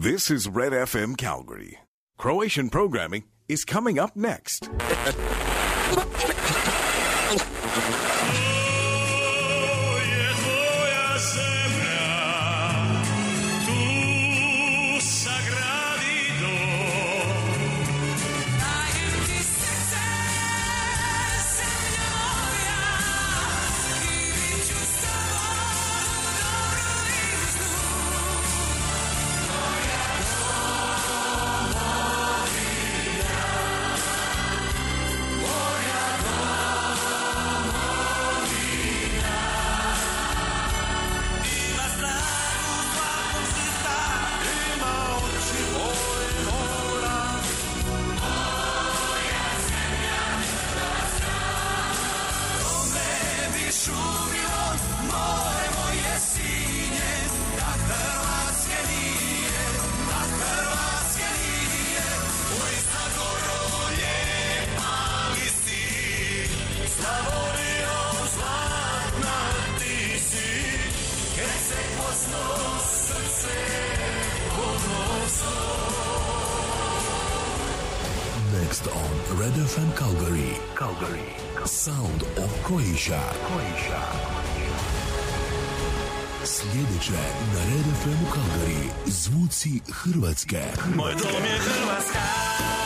This is Red FM Calgary. Croatian programming is coming up next. veče na Red FM u Kalgari. Zvuci Hrvatske. Moje dom je Hrvatska.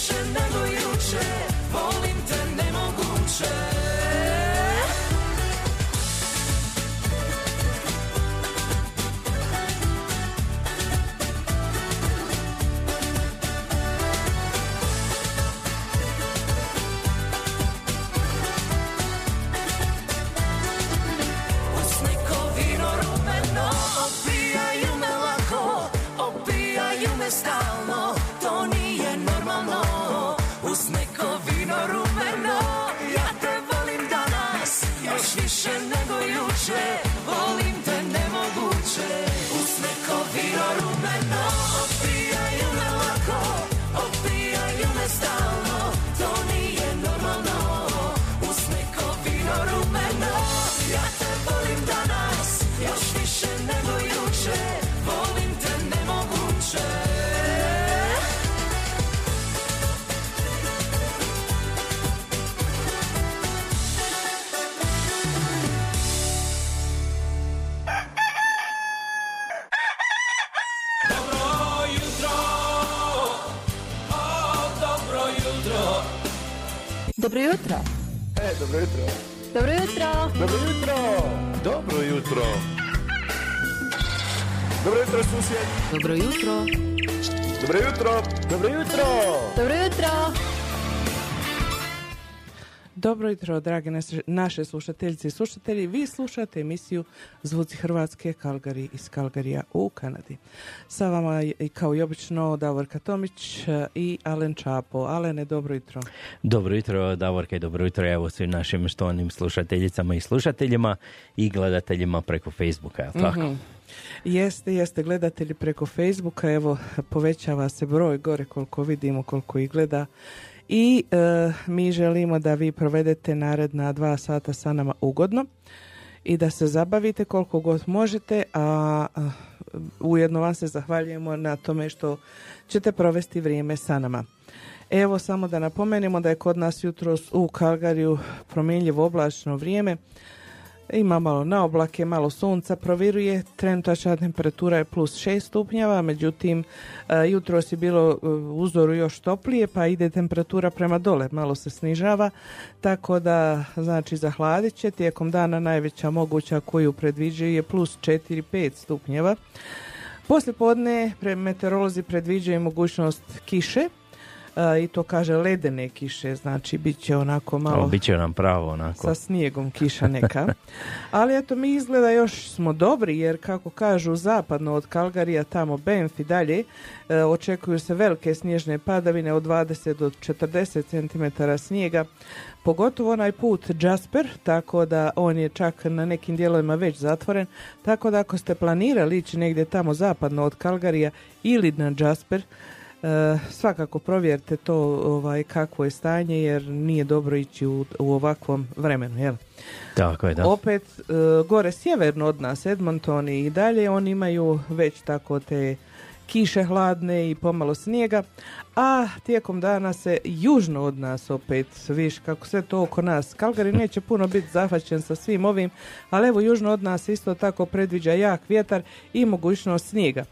什么 Dobro jutro, drage naše- slušateljice i slušatelji. Vi slušate emisiju Zvuci Hrvatske, Kalgari iz Kalgarija u Kanadi. Sa vama je kao i obično Davorka Tomić e, i Alen Čapo. Alene, dobro jutro. Dobro jutro, Davorka i dobro jutro evo svim našim štovanim slušateljicama i slušateljima i gledateljima preko Facebooka, jel tako? Mhm. Jeste, jeste, gledatelji preko Facebooka, evo, povećava se broj gore koliko vidimo, koliko ih gleda. I e, mi želimo da vi provedete naredna dva sata sa nama ugodno i da se zabavite koliko god možete, a, ujedno vam se zahvaljujemo na tome što ćete provesti vrijeme sa nama. Evo samo da napomenemo da je kod nas jutros u Kalgariju promjenjivo oblačno vrijeme. Ima malo na oblake, malo sunca, proviruje, trenutačna temperatura je plus 6 stupnjeva, međutim e, jutros je bilo e, uzoru još toplije, pa ide temperatura prema dole, malo se snižava, tako da znači zahladit će, tijekom dana najveća moguća koju predviđaju je plus 4-5 stupnjeva. Poslije podne meteorolozi predviđaju mogućnost kiše, i to kaže ledene kiše, znači bit će onako malo O, bit će nam pravo onako. sa snijegom kiša neka. Ali eto mi izgleda još smo dobri jer kako kažu zapadno od Kalgarija tamo Banff i dalje e, očekuju se velike snježne padavine od 20 do 40 cm snijega. Pogotovo onaj put Jasper, tako da on je čak na nekim dijelovima već zatvoren. Tako da ako ste planirali ići negdje tamo zapadno od Kalgarija ili na Jasper, svakako provjerite to ovaj kakvo je stanje jer nije dobro ići u, u ovakvom vremenu, jel? Tako je, da. Opet e, gore sjeverno od nas Edmonton i dalje oni imaju već tako te kiše hladne i pomalo snijega, a tijekom dana se južno od nas opet, viš kako sve to oko nas. Kalgari neće puno biti zahvaćen sa svim ovim, ali evo južno od nas isto tako predviđa jak vjetar i mogućnost snijega.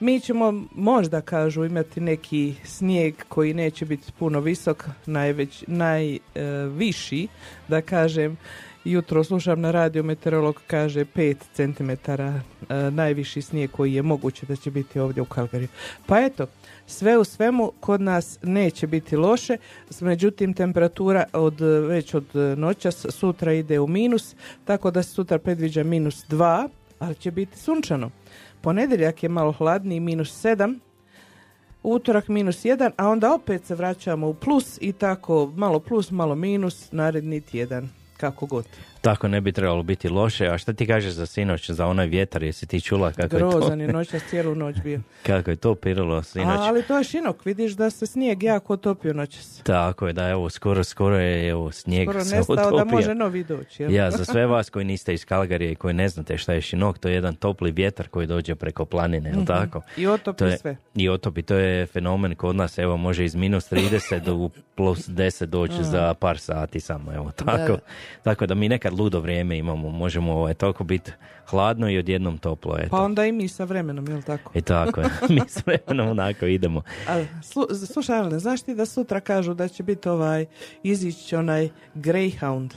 Mi ćemo možda, kažu, imati neki snijeg koji neće biti puno visok, najveć, najviši, da kažem, jutro slušam na radio, meteorolog kaže 5 cm e, najviši snijeg koji je moguće da će biti ovdje u Kalgariju. Pa eto, sve u svemu kod nas neće biti loše, međutim temperatura od, već od noćas sutra ide u minus, tako da se sutra predviđa minus 2, ali će biti sunčano. Ponedjeljak je malo hladniji, minus 7, utorak minus 1, a onda opet se vraćamo u plus i tako malo plus, malo minus, naredni tjedan, kako god. Tako ne bi trebalo biti loše. A šta ti kažeš za sinoć, za onaj vjetar, jesi ti čula kako Grozan je je to? noćas cijelu noć bio. kako je to piralo sinoć? A, ali to je šinok, vidiš da se snijeg jako topio noćas. Tako je, da, evo, skoro, skoro je, evo, snijeg Skoro se nestao da utopio. može novi doći. Ja, za sve vas koji niste iz Kalgarije i koji ne znate šta je šinok, to je jedan topli vjetar koji dođe preko planine, jel tako? Mhm. I otopi To je, sve. I otopi, to je fenomen kod nas, evo, može iz minus 30 do plus 10 doći za par sati samo, evo, tako. da. Tako da mi nekad ludo vrijeme imamo, možemo ovaj, toliko biti hladno i odjednom toplo, eto. Pa onda i mi sa vremenom, jel tako? I tako je, mi s vremenom onako idemo. A, slu, slušaj, znaš ti da sutra kažu da će biti ovaj, izići onaj Greyhound?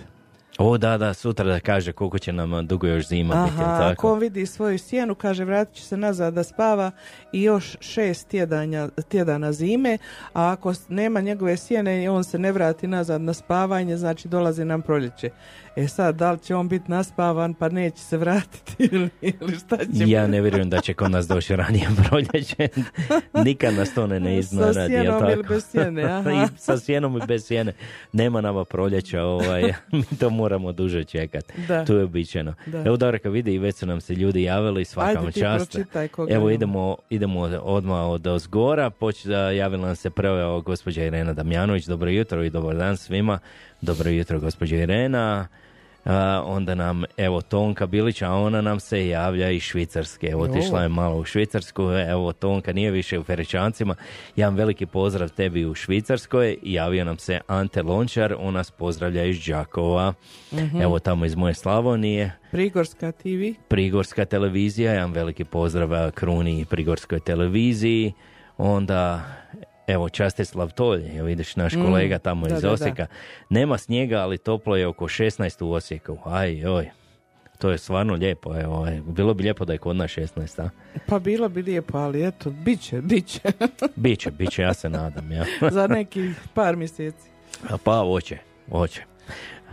O, da, da, sutra da kaže koliko će nam dugo još zima biti, Aha, tako? ako on vidi svoju sjenu, kaže vratit će se nazad da spava i još šest tjedanja, tjedana zime, a ako nema njegove sjene i on se ne vrati nazad na spavanje, znači dolazi nam proljeće. E sad, da li će on biti naspavan pa neće se vratiti ili, ili šta će Ja biti? ne vjerujem da će kod nas doći ranije proljeće. Nikad nas to ne, ne Sa iznenadi, jel sjenom ili tako? bez sjene, aha. I sa sjenom i bez sjene. Nema nama proljeća, ovaj, mi to moramo duže čekati. Tu je običajno. Da. Evo Darka vidi i već su nam se ljudi javili, svaka Ajde vam čast. Evo idemo, idemo odmah od ozgora. Poč, javila nam se prvo gospođa Irena Damjanović. Dobro jutro i dobar dan svima. Dobro jutro gospođa Irena. A, onda nam, evo, Tonka Bilić, a ona nam se javlja iz Švicarske. Evo, otišla je malo u Švicarsku. Evo, Tonka nije više u Feričancima. Jedan veliki pozdrav tebi u Švicarskoj. Javio nam se Ante Lončar. On nas pozdravlja iz Đakova. Mhm. Evo, tamo iz moje Slavonije. Prigorska TV. Prigorska televizija, jedan veliki pozdrav Kruni i Prigorskoj televiziji. Onda, evo Častislav Tolj, evo vidiš naš Mm, kolega tamo da, iz da, da. Osijeka. Nema snijega, ali toplo je oko 16 u Osijeku. Aj, oj. To je stvarno lijepo. Evo. Bilo bi lijepo da je kod nas 16, a? Pa bilo bi lijepo, ali eto, bit će, bit će. Biće, biće, ja se nadam. Ja. Za neki par mjeseci. pa, hoće, hoće.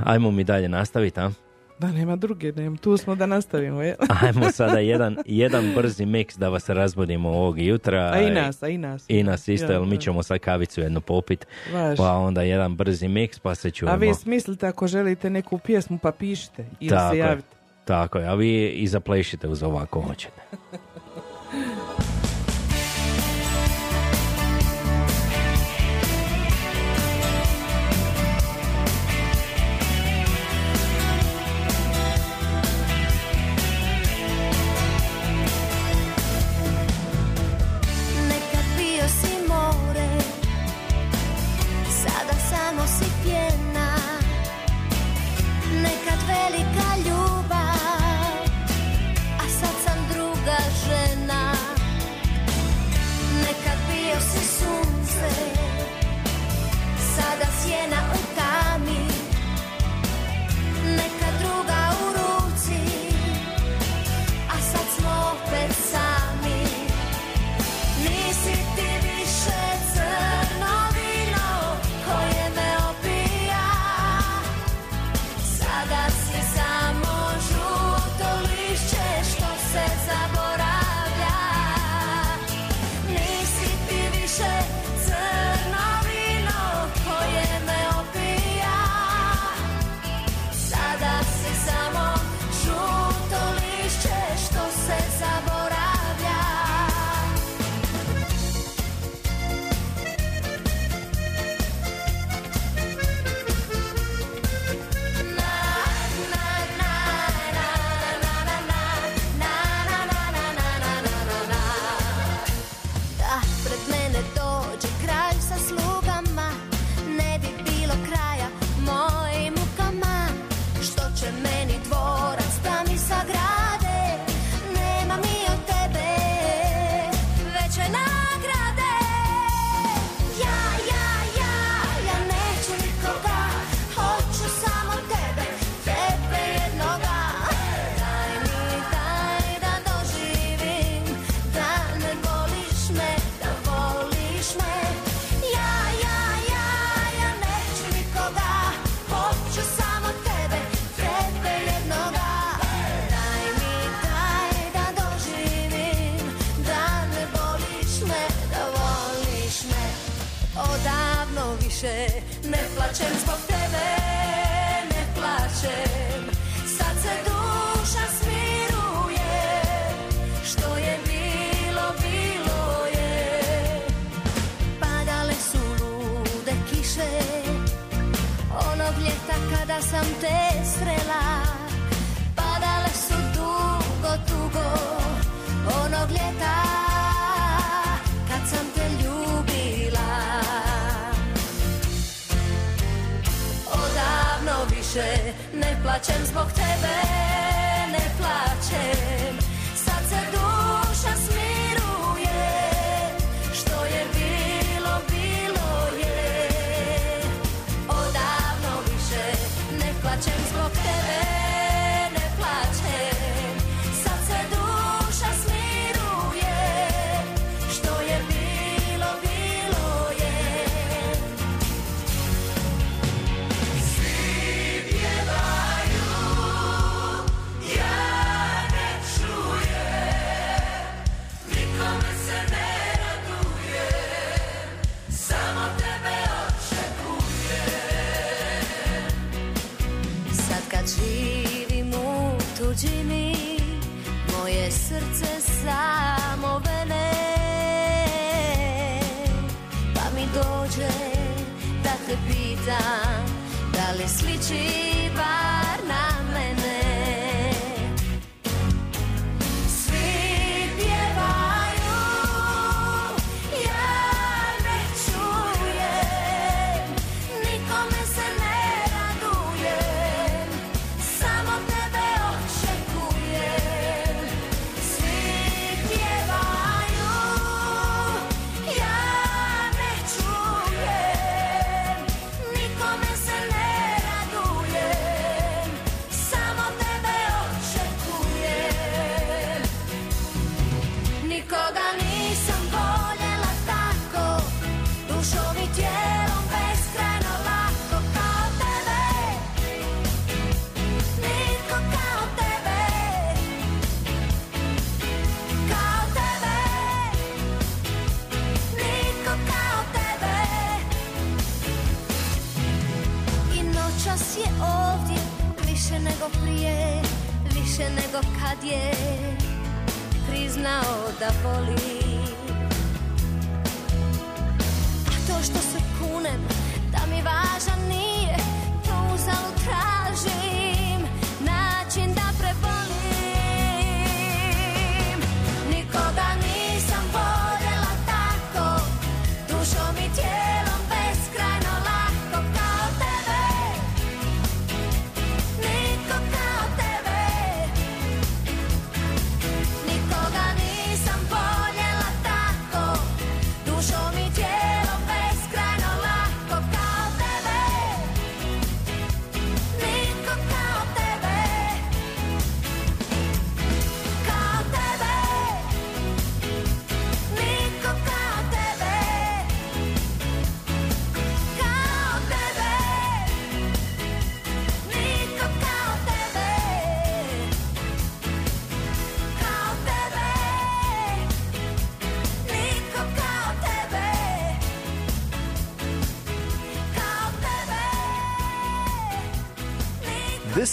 Ajmo mi dalje nastaviti, a? Da, nema druge, nema. tu smo da nastavimo. Je. Ajmo sada jedan, jedan brzi miks da vas razbudimo ovog jutra. A i nas, a i nas. I nas isto, jer mi ćemo sad kavicu jedno popit. Važi. Pa onda jedan brzi miks, pa se čujemo. A vi smislite ako želite neku pjesmu pa pišite ili Tako se je. javite. Tako je, a vi i zaplešite uz ovako hoćete.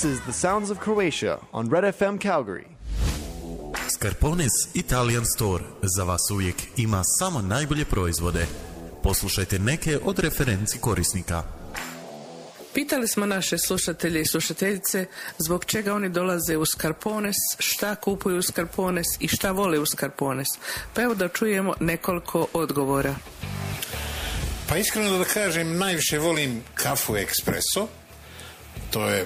This is the sounds of Croatia on Red FM Calgary. Scarpones Italian Store za vas uvijek ima samo najbolje proizvode. Poslušajte neke od referenci korisnika. Pitali smo naše slušatelje i slušateljice zbog čega oni dolaze u Skarpones, šta kupuju u Skarpones i šta vole u Skarpones. Pa evo da čujemo nekoliko odgovora. Pa iskreno da kažem, najviše volim kafu ekspreso. To je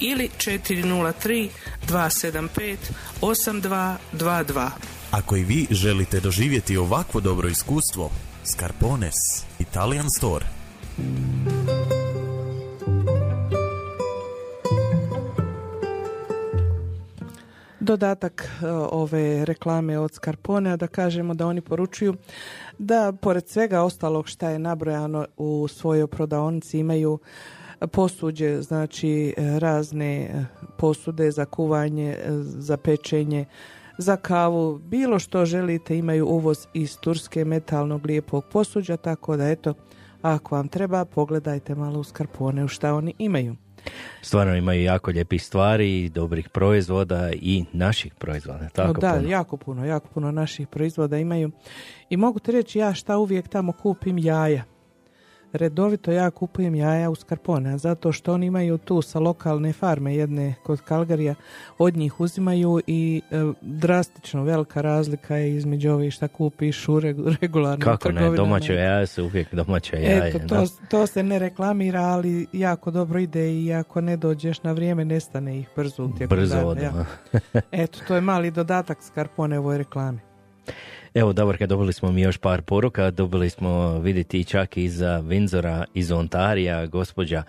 ili 403 275 8222. Ako i vi želite doživjeti ovakvo dobro iskustvo, Scarpones Italian Store. dodatak e, ove reklame od Scarponea da kažemo da oni poručuju da pored svega ostalog šta je nabrojano u svojoj prodaonici imaju posuđe, znači e, razne e, posude za kuvanje, za pečenje, za kavu, bilo što želite imaju uvoz iz Turske metalnog lijepog posuđa, tako da eto, ako vam treba, pogledajte malo u Scarponeu šta oni imaju. Stvarno imaju jako lijepih stvari, dobrih proizvoda i naših proizvoda. Tako da, puno. jako puno, jako puno naših proizvoda imaju. I mogu ti reći ja šta uvijek tamo kupim jaja. Redovito ja kupujem jaja u Skarpone, zato što oni imaju tu sa lokalne farme jedne kod Kalgarija, od njih uzimaju i e, drastično velika razlika je između ovih šta kupiš u regu- regularnim Kako ne, trgovinama. domaće jaja su uvijek domaće jaje. Eto, to, to se ne reklamira, ali jako dobro ide i ako ne dođeš na vrijeme, nestane ih brzo Brzo dana, ja. Eto, to je mali dodatak Skarpone ovoj reklami. Evo, Davorka, dobili smo mi još par poruka. Dobili smo vidjeti čak iz Vinzora, iz Ontarija, gospođa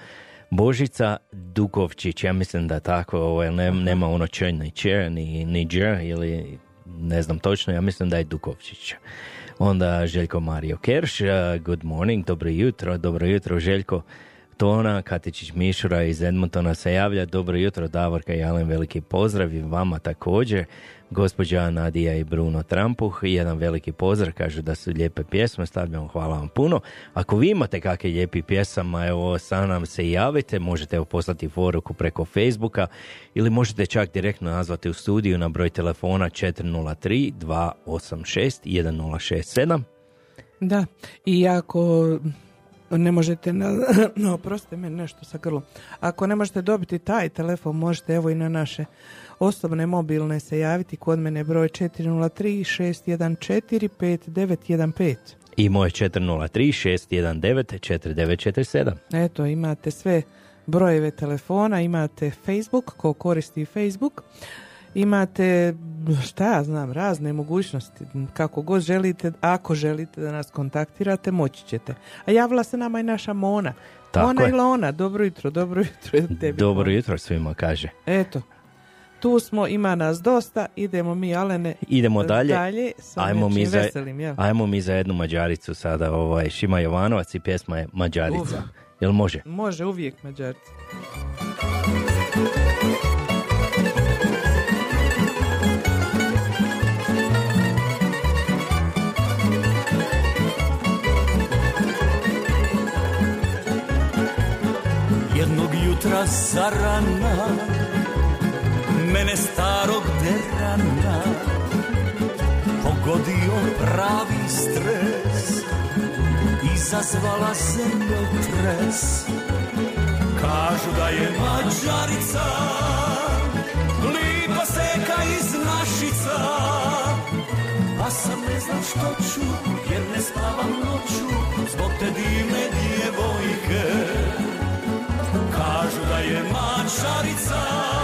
Božica Dukovčić. Ja mislim da tako, ovaj, ne, nema ono č, ni č, ni, ni dž, ili ne znam točno, ja mislim da je Dukovčić. Onda Željko Mario Kerš, uh, good morning, dobro jutro, dobro jutro Željko. Edmontona, Katičić Mišura iz Edmontona se javlja. Dobro jutro, Davorka i Alen, veliki pozdrav i vama također. Gospođa Nadija i Bruno Trampuh, jedan veliki pozdrav, kažu da su lijepe pjesme, stavljamo, hvala vam puno. Ako vi imate kakve lijepi pjesama, evo, sa nam se javite, možete evo poslati poruku preko Facebooka ili možete čak direktno nazvati u studiju na broj telefona 403 286 1067. Da, i ako ne možete, na, no, oprostite me nešto sa grlom. Ako ne možete dobiti taj telefon, možete evo i na naše osobne mobilne se javiti kod mene broj 403 614 5915. I moje 403 619 4947. Eto, imate sve brojeve telefona, imate Facebook, ko koristi Facebook, imate, šta ja znam, razne mogućnosti, kako god želite, ako želite da nas kontaktirate, moći ćete. A javila se nama i naša Mona. Tako Mona je. ili ona, dobro jutro, dobro jutro. Tebi. Dobro jutro svima kaže. Eto, tu smo, ima nas dosta, idemo mi, Alene, Idemo dalje. dalje sa ajmo mi, za, veselim, jel? ajmo mi za jednu Mađaricu sada, ovaj, Šima Jovanovac i pjesma je Mađarica. Uf. Jel može? Može uvijek mađarci. Jutra zarana Mene starog derana Pogodio pravi stres Izazvala zemljotres Kažu da je mađarica Lipa seka iz našica Pa sam ne znam što ću Jer ne spavam noću Zbog te divne je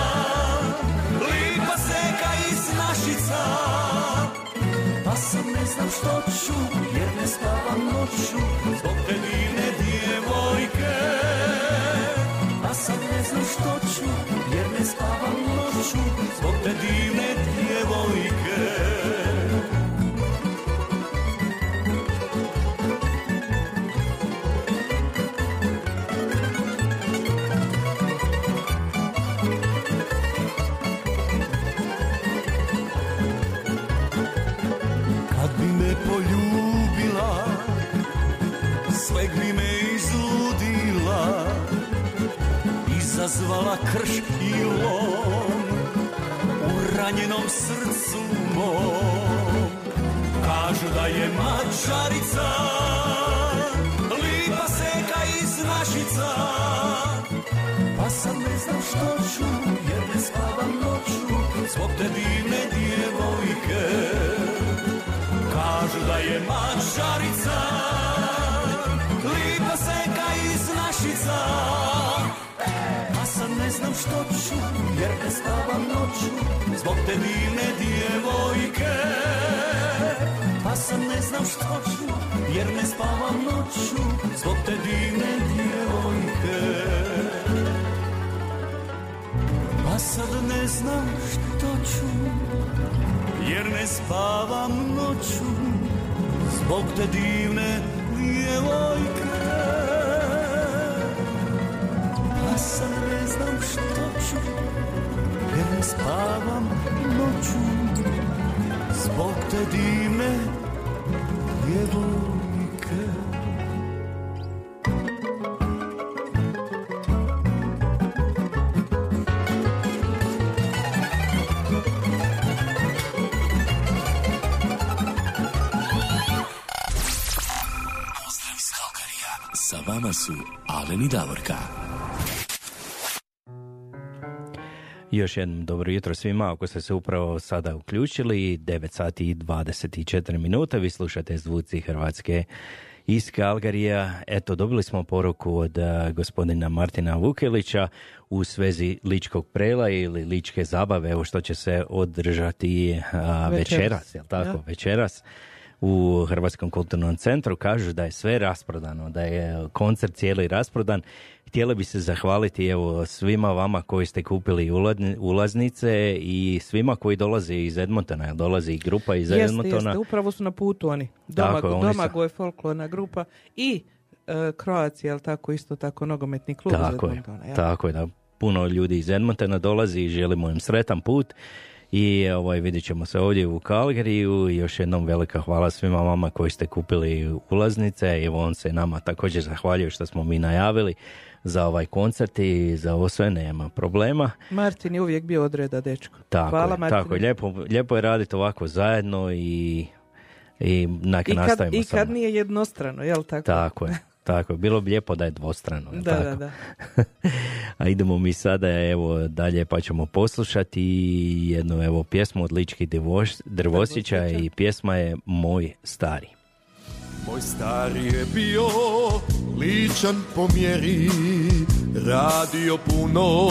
Srcu mom. Kažu da je mačarica Lipa seka iz našica. Pa sam ne znam što ću Jer ne spavam noću. Zbog te divne djevojke. Kažu da je mačarica Lipa seka iz našica znam što ću Jer ne spavam noću Zbog te divne djevojke Pa sam ne znam što ću Jer ne spavam noću Zbog te divne djevojke Pa sad ne znam što ću jer ne spavam noću zbog te divne djevojke. Te divne djevojke. Pozdrav iz Kalkarija. Sa vama su Alen Davorka. Još jednom dobro jutro svima, ako ste se upravo sada uključili, 9 sati i 24 minuta, vi slušate zvuci Hrvatske iz Kalgarija. Eto, dobili smo poruku od a, gospodina Martina Vukelića u svezi ličkog prela ili ličke zabave, evo što će se održati a, Večeras. jel tako, Da. večeras u Hrvatskom kulturnom centru. Kažu da je sve rasprodano, da je koncert cijeli rasprodan. Htjeli bi se zahvaliti evo svima vama koji ste kupili ulaznice i svima koji dolaze iz Edmontona, dolazi i grupa iz Jeste, Edmontona. jeste, upravo su na putu oni. Doma, Tako je, je folklorna grupa i e, Croatia, jel tako, isto tako nogometni klub iz Tako je, Edmontona, jel? tako je da puno ljudi iz Edmontona dolazi i želimo im sretan put i ovaj, vidjet ćemo se ovdje u Kalgariju i još jednom velika hvala svima vama koji ste kupili ulaznice i on se nama također zahvaljuje što smo mi najavili za ovaj koncert i za ovo sve nema problema. Martin je uvijek bio odreda, dečko. Tako Hvala, je, Martine. tako je. Lijepo, lijepo je raditi ovako zajedno i, i I kad, nastavimo I samo. kad nije jednostrano, jel tako? Tako je, tako je. Bilo bi lijepo da je dvostrano. Da, tako? da, da. A idemo mi sada evo dalje pa ćemo poslušati jednu evo pjesmu od Ličkih Drvoš- Drvosića i pjesma je Moj stari. Moj stari je bio ličan po mjeri Radio puno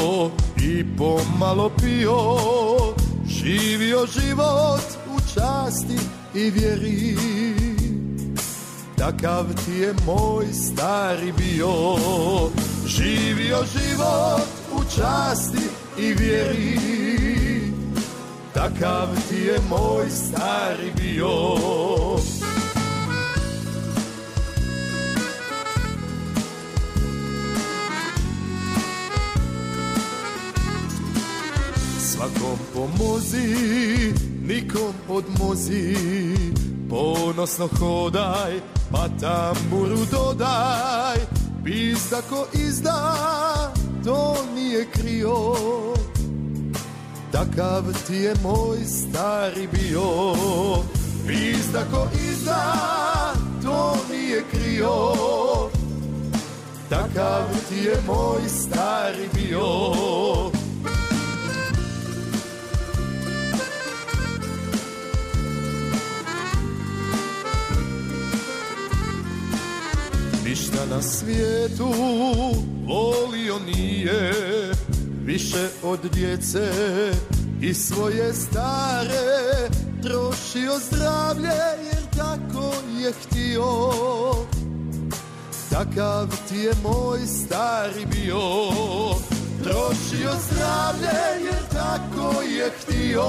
i pomalo pio. Živio život u časti i vjeri. Takav ti je moj stari bio. Živio život u časti i vjeri. Takav ti je moj stari bio Svakom pomozi, nikom odmozi Ponosno hodaj, pa tamburu dodaj. Pizda ko izda, to nije krio. Takav ti je moj stari bio. Pizda ko izda, to nije krio. Takav ti je moj stari bio na svijetu volio nije Više od djece i svoje stare Trošio zdravlje jer tako je htio. Takav ti je moj stari bio Trošio zdravlje jer tako je htio.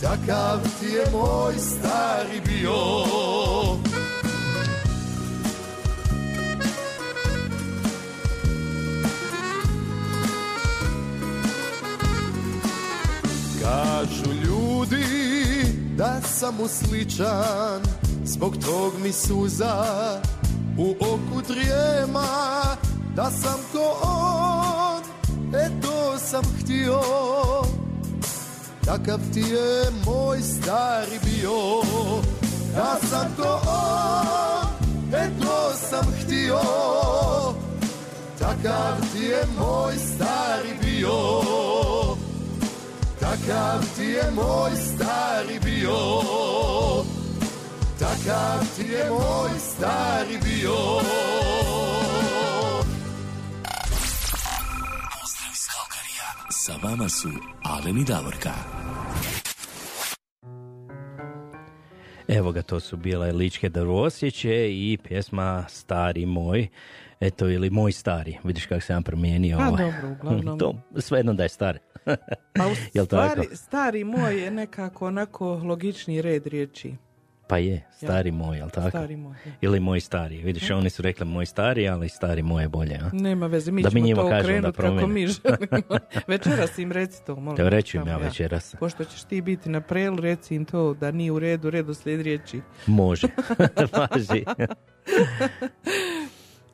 Takav ti je moj stari bio Kažu ljudi da sam mu sličan Zbog tog mi suza u oku trijema Da sam ko on, e to sam htio. Takav ti je moj stari bio Da sam ko on, e to sam htio. Takav ti je moj stari bio Takav ti je moj stari bio Takav ti je moj stari bio Pozdrav iz Kalkarija. Sa vama su Alen i Davorka. Evo ga, to su bile Ličke Drvosjeće i pjesma Stari moj. Eto, ili Moj stari. Vidiš kako se ja promijenio. Pa ovaj. dobro, uglavnom. to, svejedno da je star. Pa u Jel tako? stvari, stari moj je nekako onako logični red riječi. Pa je, stari moj, jel tako? Stari moj, je. Ili moj stari. Vidiš, oni su rekli moj stari, ali stari moj je bolje. A? Nema veze, mi Da mi ćemo njima to okrenuti kako mi želimo. Večeras im reci to, molim. Te reći im ja večeras. Pošto ćeš ti biti na prelu, reci im to da nije u redu, redu slijed riječi. Može. Važi.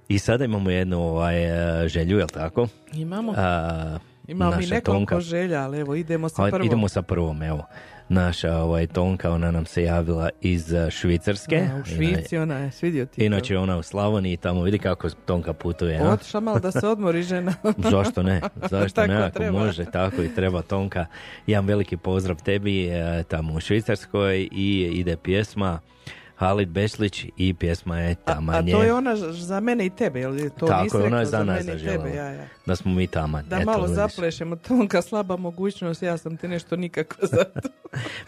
I sada imamo jednu ovaj, e, želju, jel tako? Imamo. A, Imamo mi nekoliko Tonka- želja, ali evo idemo sa prvom. Idemo sa prvom, evo. Naša ovaj, Tonka, ona nam se javila iz eh, Švicarske. A, u Švici ona je, svidio ti. Inače ona u Slavoniji, tamo vidi kako Tonka putuje. a? Otišla malo da se odmori žena. Zašto ne? Zašto ne? Ako treba. može, tako i treba Tonka. Jedan veliki pozdrav tebi eh, tamo u Švicarskoj i ide pjesma Halid Bešlić i pjesma je A Taman to je ona za mene i tebe, jel je to Tako nisi ona je za nas mene i zaželjela. tebe, ja, ja. Da smo mi taman. Da Eto, malo vidiš. zaplešemo, Tonka slaba mogućnost, ja sam ti nešto nikako za to.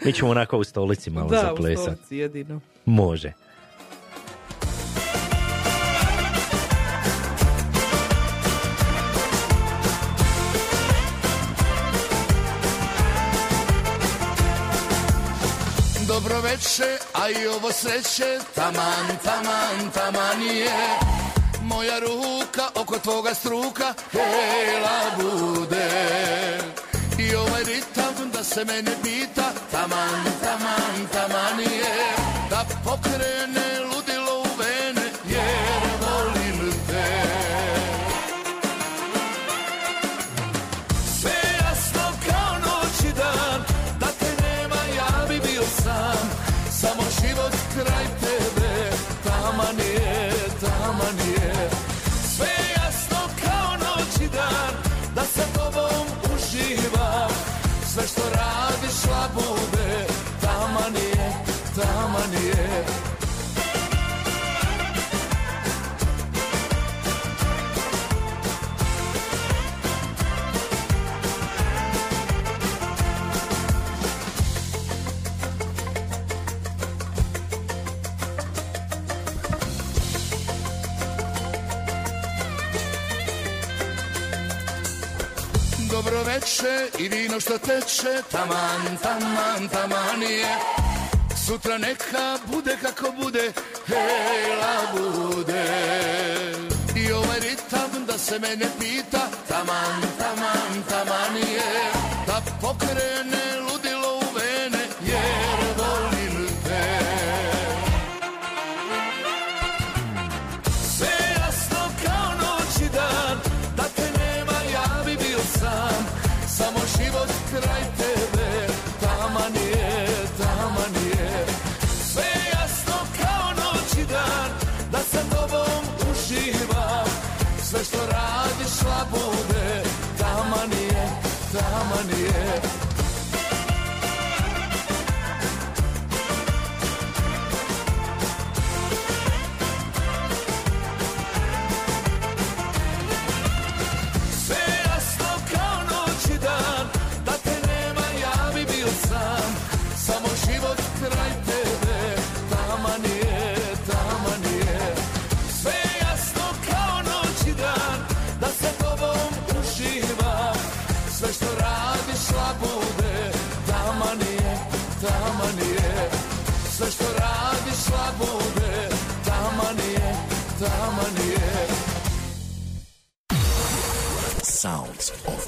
Mi ćemo onako u stolici malo da, u zaplesati. stolici jedino. Može. Veče, a i ovo sreće, taman, taman, taman je. Moja ruka oko tvoga struka, hela bude. I ovaj ritam da se mene pita, taman, taman, taman je. Da pokrene veče i vino što teče Taman, taman, taman je. Sutra neka bude kako bude Hejla bude. I ovaj ritam da se mene pita Taman, taman, taman je. Da pokrene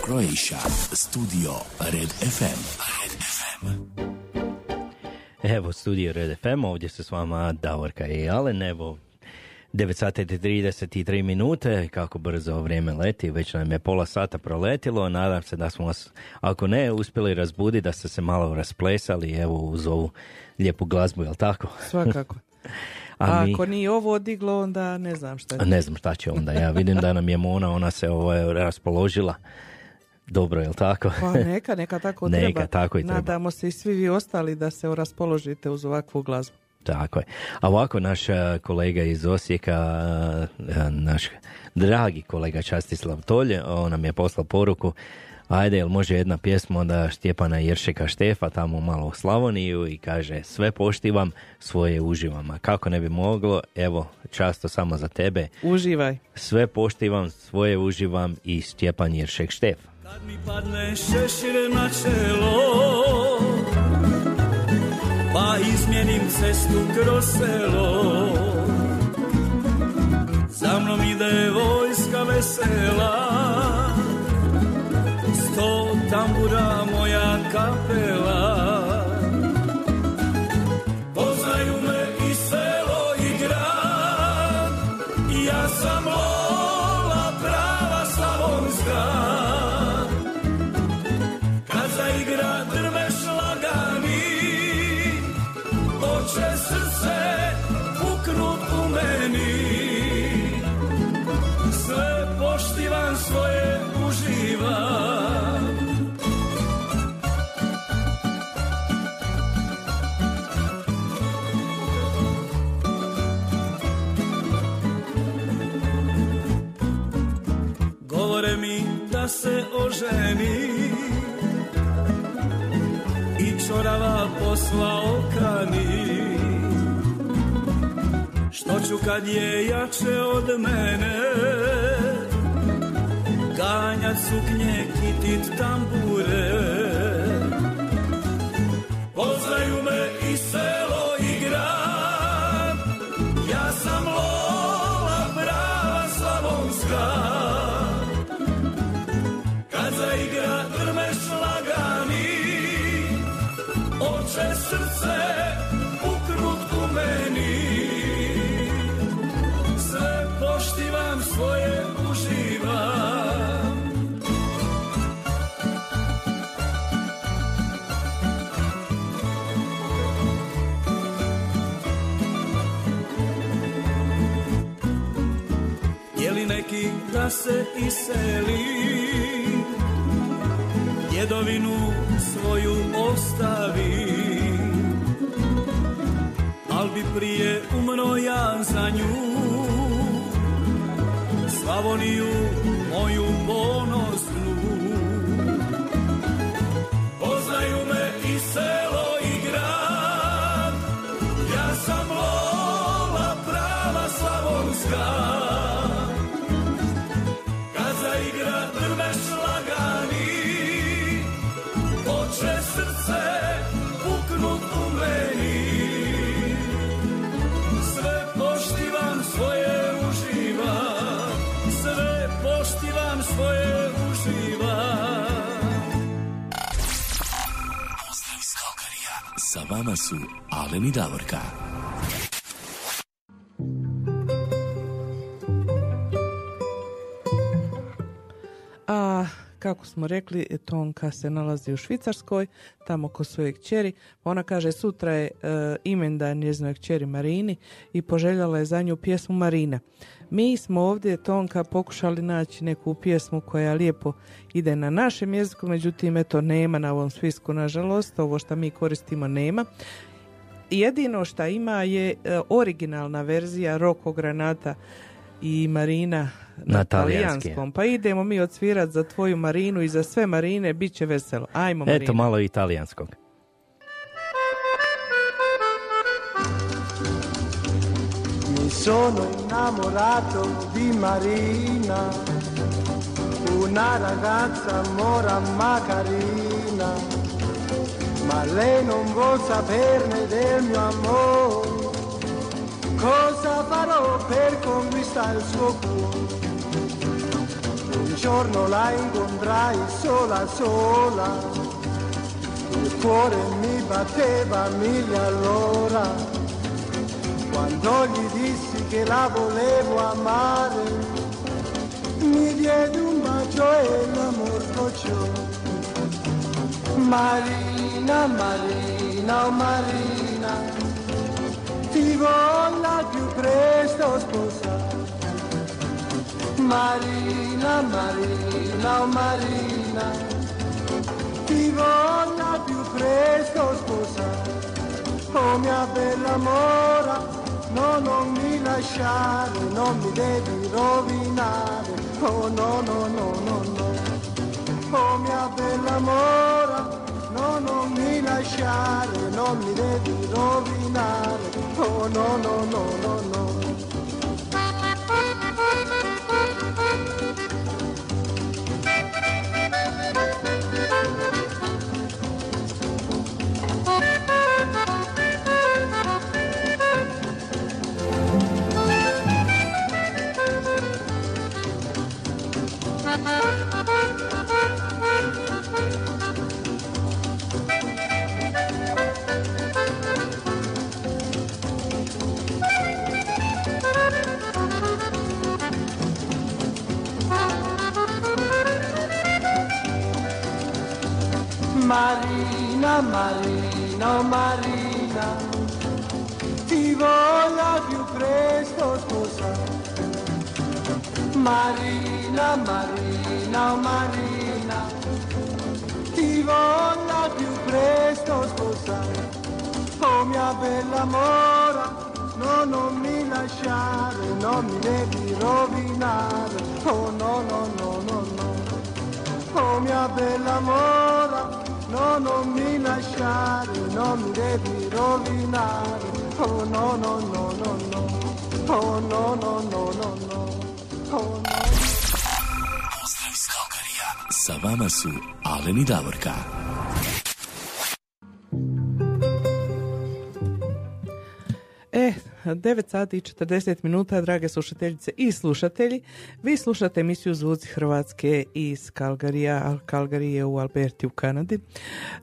Croatia. Studio Red FM. Red FM. Evo, studio Red FM, ovdje su s vama Davorka i Alen, evo, 9 sati i 33 minute, kako brzo vrijeme leti, već nam je pola sata proletilo, nadam se da smo vas, ako ne, uspjeli razbuditi, da ste se malo rasplesali, evo, uz ovu lijepu glazbu, jel tako? Svakako. A A mi- ako nije ovo odiglo, onda ne znam šta A Ne znam šta će onda, ja vidim da nam je Mona, ona se ovaj, raspoložila. Dobro, jel tako? Pa neka, neka tako treba. Neka, tako i treba. Nadamo se i svi vi ostali da se raspoložite uz ovakvu glazbu. Tako je. A ovako naš eh, kolega iz Osijeka, eh, naš dragi kolega Častislav Tolje, on nam je poslao poruku Ajde, jel može jedna pjesma onda Štjepana Jeršeka Štefa tamo malo u Slavoniju i kaže sve poštivam, svoje uživam. A kako ne bi moglo, evo, často samo za tebe. Uživaj. Sve poštivam, svoje uživam i Stjepan Jeršek Štef. Kad mi padne šešir na čelo Pa izmjenim cestu kroz selo. Za mnom ide vojska vesela Sto tambura moja kapela se oženi i čorava posla okani Što ću kad je jače od mene? Ganjat suknje, kitit tambure da se iseli. Djedovinu svoju ostavi. Al bi prije umro ja za nju Slavoniju moju ponosnu vama su Alen i Davorka. A kako smo rekli, Tonka se nalazi u Švicarskoj, tamo kod svoje kćeri. Ona kaže sutra je e, imendan njezinoj kćeri Marini i poželjala je za nju pjesmu Marina. Mi smo ovdje, Tonka, pokušali naći neku pjesmu koja lijepo ide na našem jeziku, međutim, eto, nema na ovom spisku, nažalost, ovo što mi koristimo nema. Jedino što ima je e, originalna verzija Roko Granata i Marina na, talijanskom. Pa idemo mi odsvirat za tvoju Marinu i za sve Marine, bit će veselo. Ajmo Marina. Eto malo italijanskog. Sono innamorato di Marina, una ragazza mora ma carina, ma lei non vuol saperne del mio amore. Cosa farò per conquistare il suo cuore? Un giorno la incontrai sola sola, il cuore mi batteva mille all'ora. Quando gli dissi che la volevo amare, mi diede un bacio e l'amor scocciò. Marina, Marina, oh Marina, ti voglio più presto sposare. Marina, Marina, oh Marina, ti voglio più presto sposare. Oh mia bella mora, no non mi lasciare, non mi devi rovinare, oh no no no no no. Oh mia bella mora, no non mi lasciare, non mi devi rovinare, oh no no no no no. Marina, Marina, Marina, ti voglio più presto sposare. Marina, Marina, Marina, ti voglio più presto sposare. Oh mia bella mora, no non mi lasciare, non mi devi rovinare. Oh no no no no no. Oh mia bella mora, no non mi lasciare, non mi devi rovinare. Oh no no no no no. Oh no no no no no. Oh no. Pozdrav iz Kalkarija. Sa vama su Alen i Davorka. 9 sati i 40 minuta, drage slušateljice i slušatelji. Vi slušate emisiju Zvuci Hrvatske iz Kalgarija, a Calgary je u Alberti u Kanadi.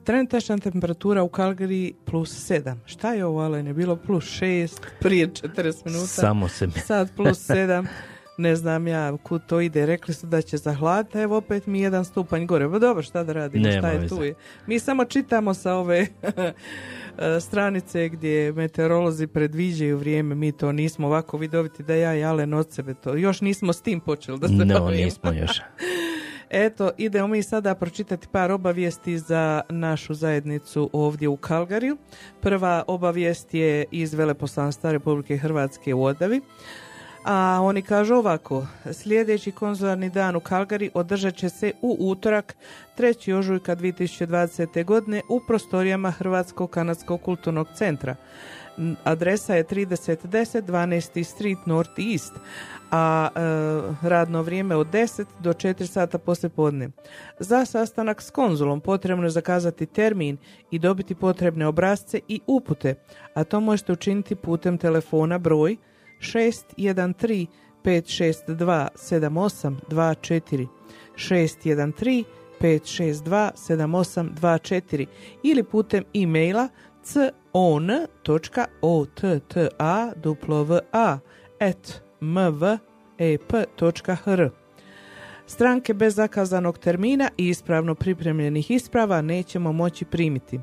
Trenutačna temperatura u Calgary plus 7. Šta je ovo, Alen? Je bilo plus 6 prije 40 minuta. Samo se mi- Sad plus 7. Ne znam ja kud to ide. Rekli su da će zahladiti, evo opet mi jedan stupanj gore. Pa dobro, šta da radimo, Nema šta je veze. tu je. Mi samo čitamo sa ove e, stranice gdje meteorolozi predviđaju vrijeme, mi to nismo ovako vidoviti da ja i Alen od sebe to. Još nismo s tim počeli da se No, bavimo. nismo još. Eto, idemo mi sada pročitati par obavijesti za našu zajednicu ovdje u Kalgariju. Prva obavijest je iz Veleposlanstva Republike Hrvatske u Odavi. A oni kažu ovako, sljedeći konzularni dan u Kalgari održat će se u utorak 3. ožujka 2020. godine u prostorijama Hrvatskog kanadskog kulturnog centra. Adresa je 3010 12. Street North East, a e, radno vrijeme od 10 do 4 sata poslije podne. Za sastanak s konzulom potrebno je zakazati termin i dobiti potrebne obrazce i upute, a to možete učiniti putem telefona broj 613 562 7824 613 562 7824 ili putem e-maila con.otta at mvep.hr Stranke bez zakazanog termina i ispravno pripremljenih isprava nećemo moći primiti.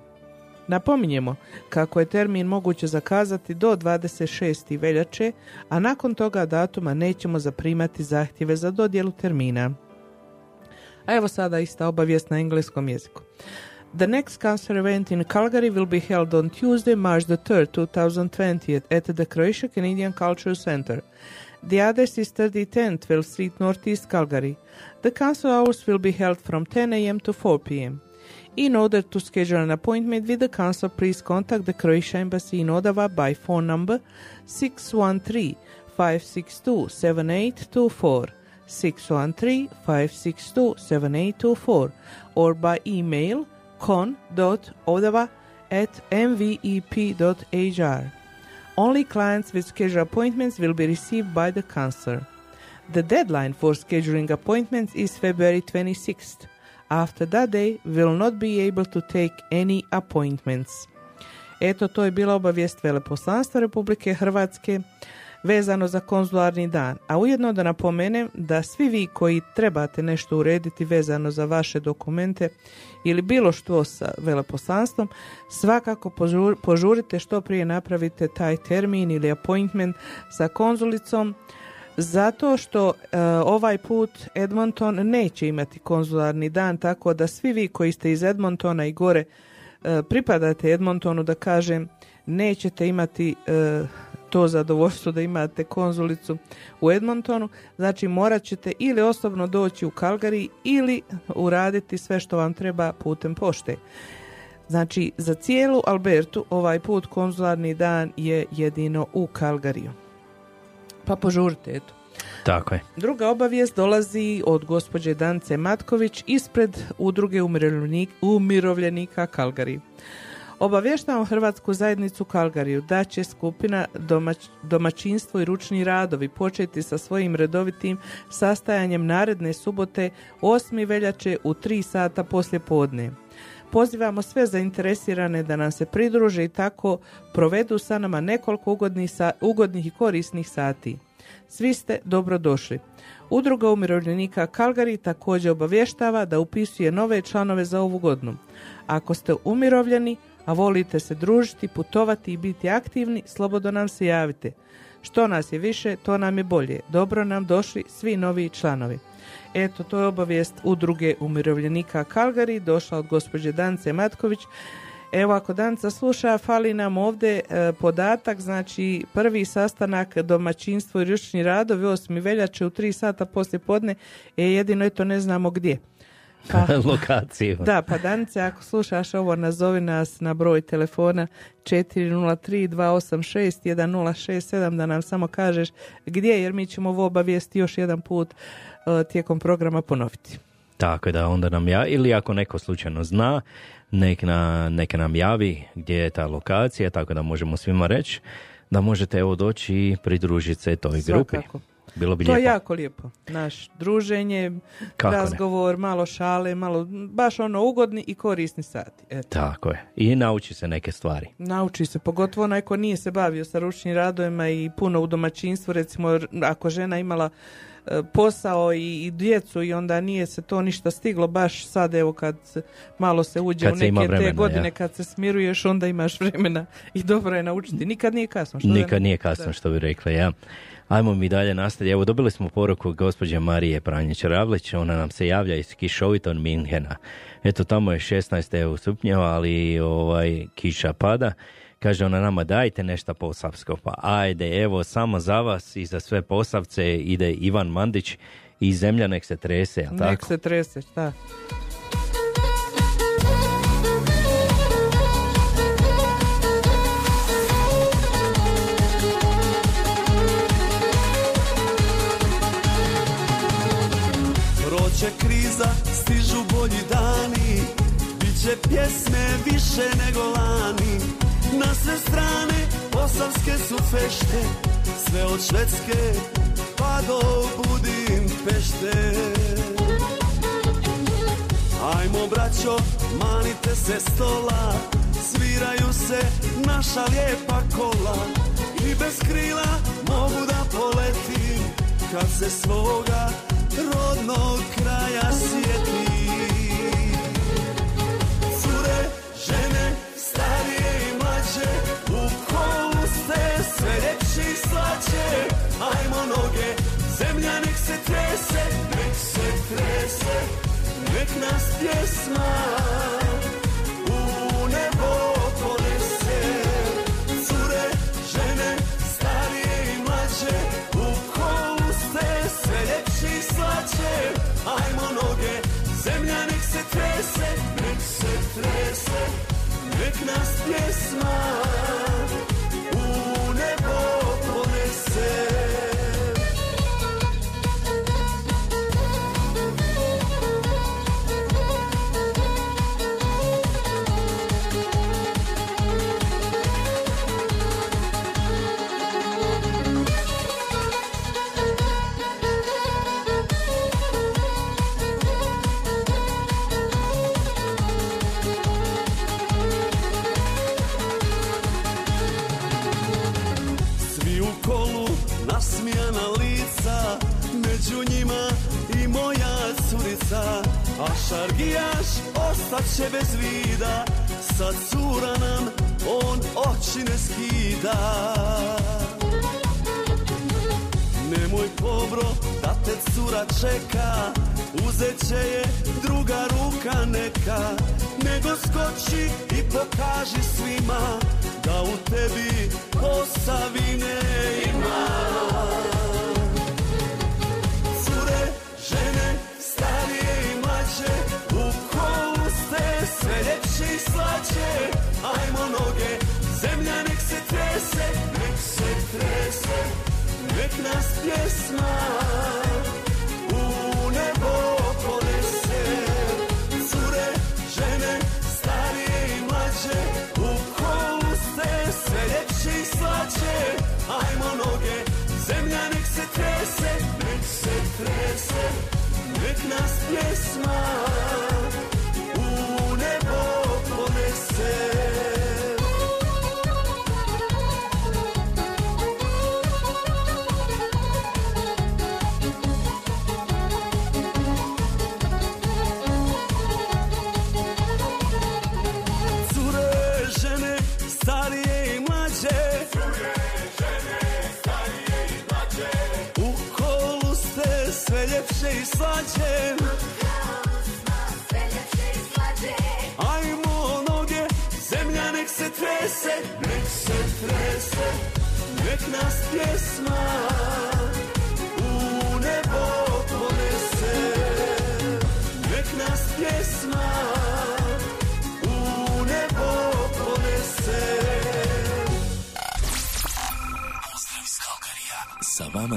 Napominjemo kako je termin moguće zakazati do 26. veljače, a nakon toga datuma nećemo zaprimati zahtjeve za dodjelu termina. A evo sada ista obavijest na engleskom jeziku. The next concert event in Calgary will be held on Tuesday, March the 3rd, 2020 at the Croatia Canadian Cultural Center. The address is 3010 12th Street Northeast Calgary. The council hours will be held from 10 a.m. to 4 p.m. In order to schedule an appointment with the council, please contact the Croatia Embassy in Ottawa by phone number 613 562 7824, 613 562 7824, or by email con.ottawa at mvep.hr. Only clients with scheduled appointments will be received by the council. The deadline for scheduling appointments is February 26th. After that day, will not be able to take any appointments. Eto, to je bila obavijest Veleposlanstva Republike Hrvatske vezano za konzularni dan. A ujedno da napomenem da svi vi koji trebate nešto urediti vezano za vaše dokumente ili bilo što sa veleposlanstvom, svakako požur- požurite što prije napravite taj termin ili appointment sa konzulicom zato što e, ovaj put Edmonton neće imati konzularni dan, tako da svi vi koji ste iz Edmontona i gore e, pripadate Edmontonu, da kažem, nećete imati e, to zadovoljstvo da imate konzulicu u Edmontonu, znači morat ćete ili osobno doći u Calgary ili uraditi sve što vam treba putem pošte. Znači, za cijelu Albertu ovaj put konzularni dan je jedino u Calgaryju. Pa požurite, eto. Tako je. Druga obavijest dolazi od gospođe Dance Matković ispred udruge umirovljenik- umirovljenika Kalgari. Obavještavam Hrvatsku zajednicu Kalgariju da će skupina domać- domaćinstvo i ručni radovi početi sa svojim redovitim sastajanjem naredne subote 8. veljače u 3 sata poslje podne. Pozivamo sve zainteresirane da nam se pridruže i tako provedu sa nama nekoliko ugodnih, sa- ugodnih i korisnih sati. Svi ste dobrodošli. Udruga umirovljenika Kalgari također obavještava da upisuje nove članove za ovu godinu. Ako ste umirovljeni, a volite se družiti, putovati i biti aktivni, slobodno nam se javite. Što nas je više, to nam je bolje. Dobro nam došli svi novi članovi. Eto, to je obavijest udruge umirovljenika Kalgari, došla od gospođe Dance Matković. Evo, ako Danca sluša, fali nam ovdje e, podatak, znači prvi sastanak domaćinstvo i ručni radovi 8. veljače u 3 sata poslije podne, je jedino eto ne znamo gdje. Pa- Lokaciju. Da, pa Danice, ako slušaš ovo, nazovi nas na broj telefona 403-286-1067 da nam samo kažeš gdje, jer mi ćemo ovo obavijesti još jedan put e, tijekom programa ponoviti. Tako da onda nam ja, ili ako neko slučajno zna, nek na, neka nam javi gdje je ta lokacija, tako da možemo svima reći da možete evo doći i pridružiti se toj grupi. Bilo bi To je lijepo. jako lijepo. Naš druženje, Kako ne. razgovor, malo šale, malo baš ono ugodni i korisni sati. Eto. Tako je. I nauči se neke stvari. Nauči se, pogotovo onaj ko nije se bavio sa ručnim radovima i puno u domaćinstvu, recimo ako žena imala e, posao i, i djecu i onda nije se to ništa stiglo, baš sad evo kad se, malo se uđe Kad u neke te vremena, godine ja. kad se smiruješ onda imaš vremena i dobro je naučiti. Nikad nije kasno. Što Nikad ne? nije kasno Da. što bi rekla, ja. Ajmo mi dalje nastaviti. Evo, dobili smo poruku gospođe Marije Pranjić-Ravlić, ona nam se javlja iz kišoviton Minhena. Eto, tamo je 16 evo stupnjeva, ali ovaj, kiša pada. Kaže ona nama, dajte nešto posavsko. Pa ajde, evo, samo za vas i za sve posavce ide Ivan Mandić i zemlja nek se trese, jel Nek tako? se trese, šta? Bolji dani. Biće pjesme više nego lani. Na sve strane posavske su fešte Sve od Švedske pa do Budimpešte. Ajmo braćo, manite se stola Sviraju se naša lijepa kola. I bez krila mogu da poletim Kad se svoga rodnog kraja sjetim slađe Ajmo noge, zemlja nek se trese Nek se trese, nek nas pjesma U nebo ponese. Cure, žene, starije i mlađe U kolu ste sve ljepši i slađe. Ajmo noge, zemlja nek se trese Nek se trese, nek nas pjesma curica A šargijaš ostaće bez vida. Sad cura nam on oči ne skida. Nemoj pobro da te cura čeka. Uzet će je druga ruka neka. Nego skoči i pokaži svima Da u tebi posavine ima Cure, žene, nas pjesma U nebo ponese. Cure, žene, starije i mlađe U kolu ste sve ljepši i slađe. Ajmo noge, zemlja nek se trese Nek se trese, nek nas pjesma slađe Ajmo noge, zemlja nek se trese Nek se trese, nek nas pjesma U nebo ponese. Nek nas U nebo ponese. Pozdrav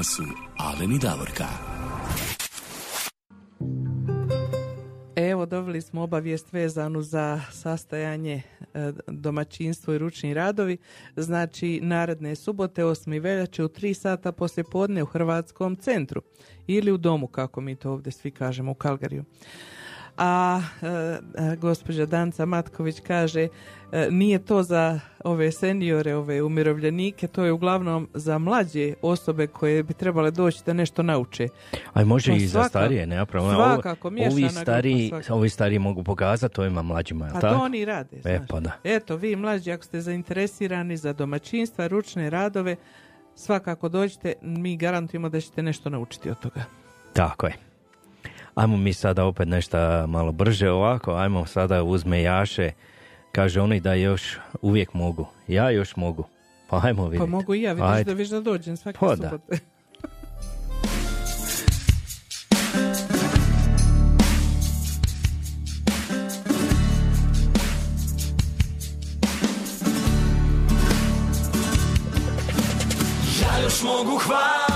su Davorka. Najavili smo obavijest vezanu za sastajanje e, domaćinstvo i ručni radovi. Znači, naredne subote 8. veljače u 3 sata poslije podne u Hrvatskom centru ili u domu, kako mi to ovdje svi kažemo, u Kalgariju. A e, e, gospođa Danca Matković kaže e, nije to za ove seniore, ove umirovljenike, to je uglavnom za mlađe osobe koje bi trebale doći da nešto nauče. A može Pa i za starije, nema problema. svakako, ovi stariji, ovi stariji mogu pokazati ovima mlađima, jel A tako? to oni rade. E, znaš. pa da. Eto, vi mlađi, ako ste zainteresirani za domaćinstva, ručne radove, svakako dođite, mi garantujemo da ćete nešto naučiti od toga. Tako je. Ajmo mi sada opet nešto malo brže ovako, ajmo sada uzme Jaše, kaže oni da još uvijek mogu, ja još mogu, pa ajmo vidjeti. Pa mogu i ja, vidiš Ajde. da viš da dođem svake Pa da. subote. Ja još mogu, hvala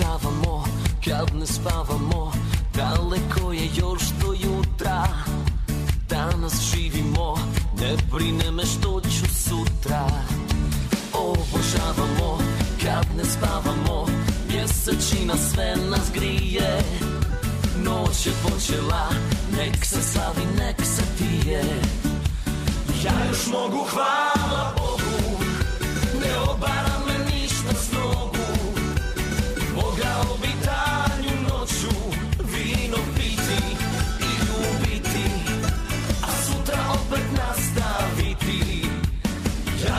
Obožavamo kad ne spavamo Daleko je još do jutra. Danas živimo Ne brine me što ću sutra. Obožavamo kad ne spavamo Mjesečina sve nas grije. Noć je počela Nek se slavi, nek se pije. Ja još mogu, hvala Bogu Ne obara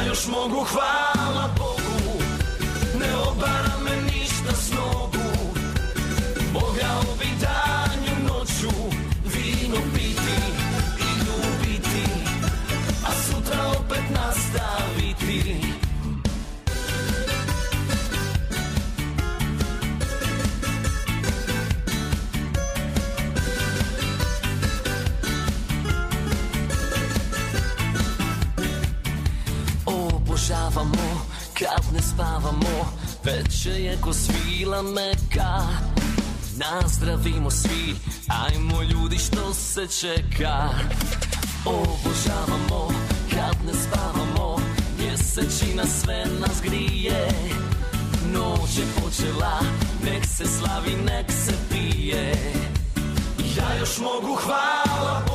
još mogu, hvala Bogu Veće je ko svila meka. Nazdravimo svi Ajmo ljudi što se čeka. Obožavamo kad ne spavamo Mjesečina sve nas grije. Noć je počela Nek se slavi, nek se pije. Ja još mogu, hvala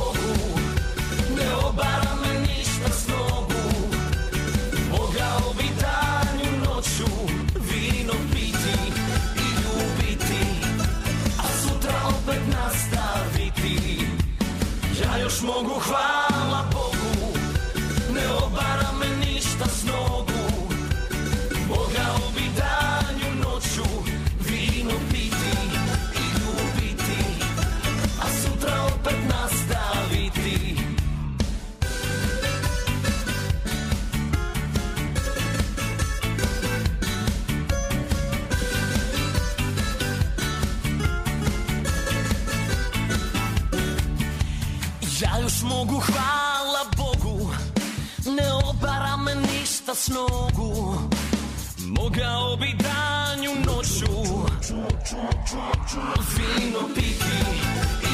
još mogu, hvala s nogu Mogao bi danju noću Vino piti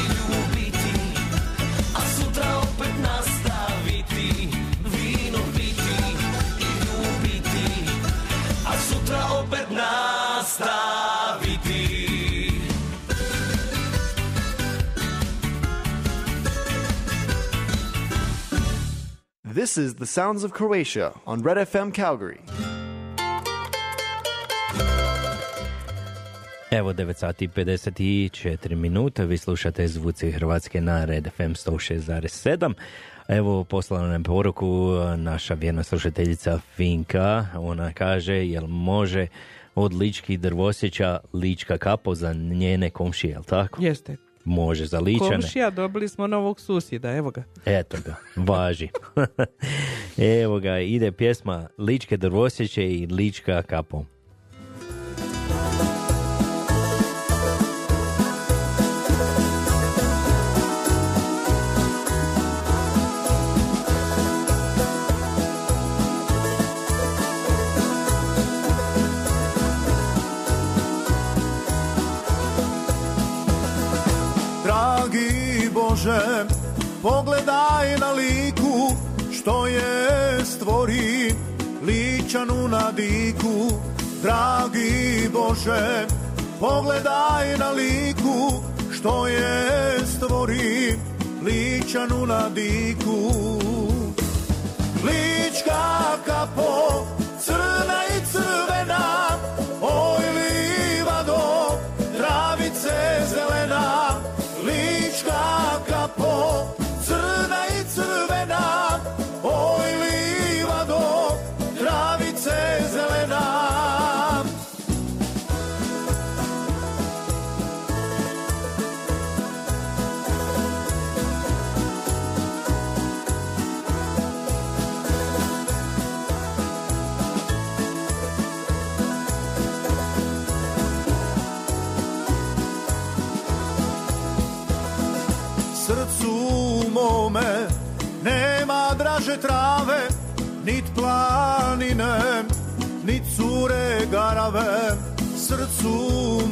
This is the sounds of Croatia on Red FM Calgary. Evo 9 sati i 54 minuta, vi slušate zvuci Hrvatske na Red FM 106.7. Evo poslala nam poruku naša vjerna slušateljica Finka, ona kaže jel može od ličkih drvosjeća lička kapo za njene komšije, jel tako? Jeste. Može za ličane. Komšija, dobili smo novog susjeda, evo ga. Eto ga, važi. Evo ga, ide pjesma Ličke drvosjeće i Lička Pogledaj na liku što je stvori Ličanu na diku Dragi Bože Pogledaj na liku što je stvori Ličanu na diku Lička kapo Crna i crvena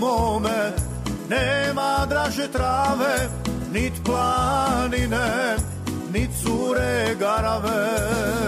mome nema draže trave nit planine nit cure garave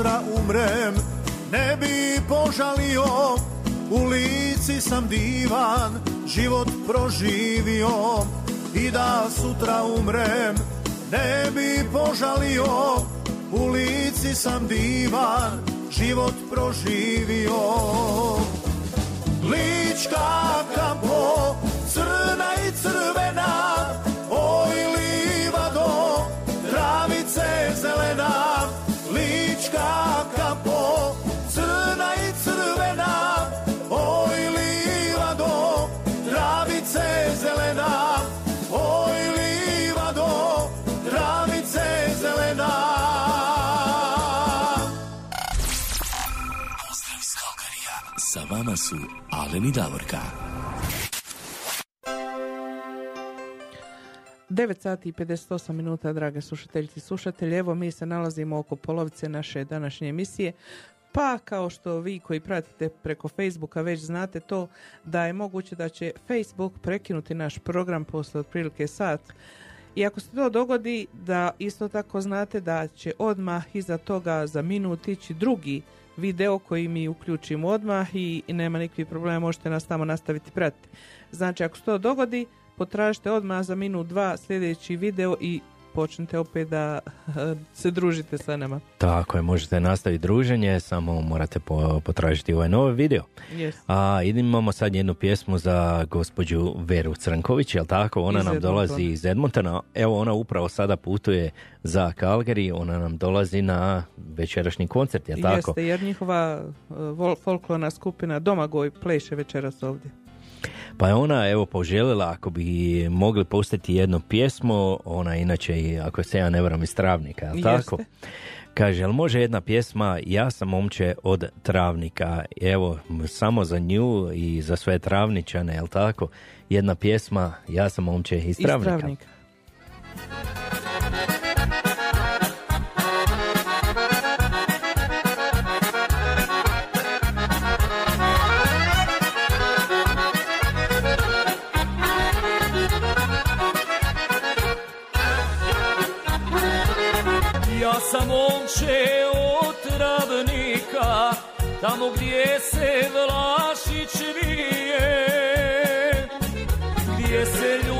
sutra umrem ne bi požalio u lici sam divan život proživio. I da sutra umrem ne bi požalio u lici sam divan život proživio. Lička kapo crna i crvena vama su Alen i Davorka. 9 sati i 58 minuta, drage slušateljice i slušatelji. Evo, mi se nalazimo oko polovice naše današnje emisije. Pa, kao što vi koji pratite preko Facebooka već znate to, da je moguće da će Facebook prekinuti naš program posle otprilike sat. I ako se to dogodi, da isto tako znate da će odmah iza toga za minut ići drugi video koji mi uključimo odmah i nema nikakvih problema, možete nas tamo nastaviti pratiti. Znači, ako se to dogodi, potražite odmah za minut dva sljedeći video i počnite opet da se družite sa nama. Tako je, možete nastaviti druženje, samo morate po- potražiti ovaj novi video. Yes. A imamo sad jednu pjesmu za gospođu Veru Crnković, jel tako? Ona Iz nam Edmontona. dolazi iz Edmontona. Evo ona upravo sada putuje za Calgary, ona nam dolazi na večerašnji koncert, jel tako? Jeste, jer njihova vol- folklorna skupina Domagoj pleše večeras ovdje. Pa je ona evo poželjela ako bi mogli pustiti jednu pjesmu, ona inače i ako se ja ne varam iz Travnika, jel tako? Kaže, jel može jedna pjesma Ja sam momče od Travnika? Evo, samo za nju i za sve Travničane, jel tako? Jedna pjesma Ja sam momče iz Iz Travnika. Sam momče od travnika, tamo gdje se Vlašić vije, gdje se ljubi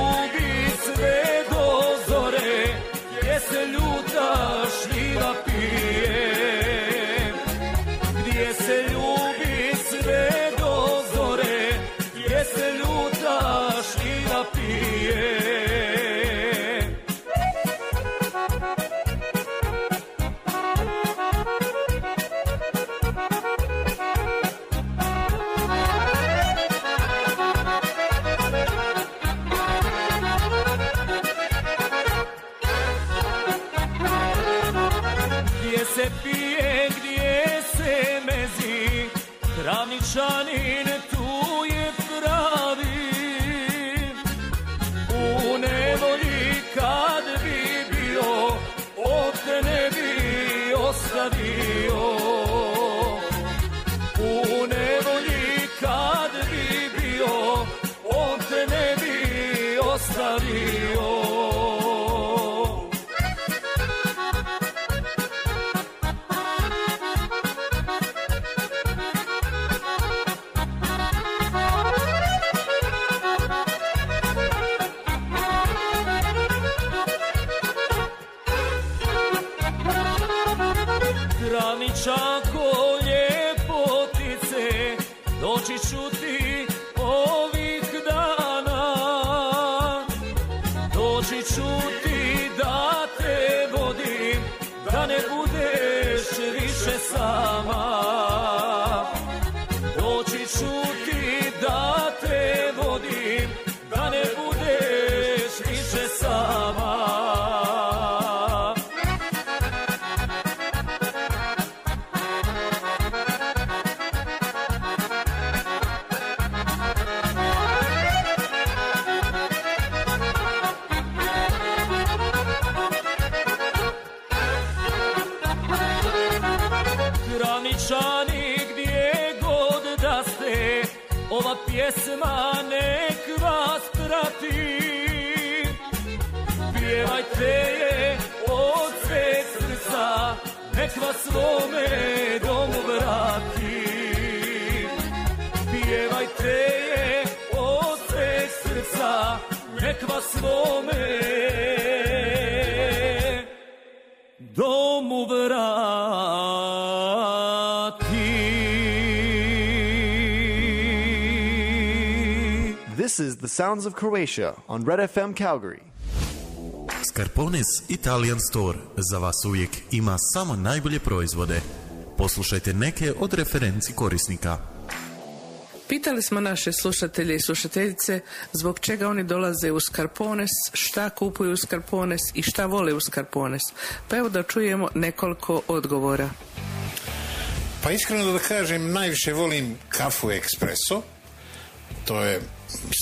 sounds of Croatia on Red FM Calgary. Scarpones Italian Store za vas uvijek ima samo najbolje proizvode. Poslušajte neke od referenci korisnika. Pitali smo naše slušatelje i slušateljice zbog čega oni dolaze u Skarpones, šta kupuju u Skarpones i šta vole u Skarpones. Pa evo da čujemo nekoliko odgovora. Pa iskreno da kažem, najviše volim kafu ekspreso. To je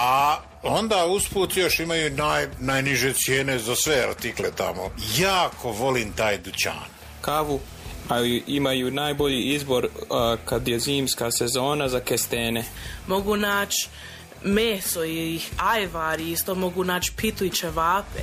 A onda usput još imaju naj, najniže cijene za sve artikle tamo. Jako volim taj dućan. Kavu a imaju najbolji izbor a, kad je zimska sezona za kestene. Mogu naći meso i ajvar, isto mogu naći pitu i ćevape.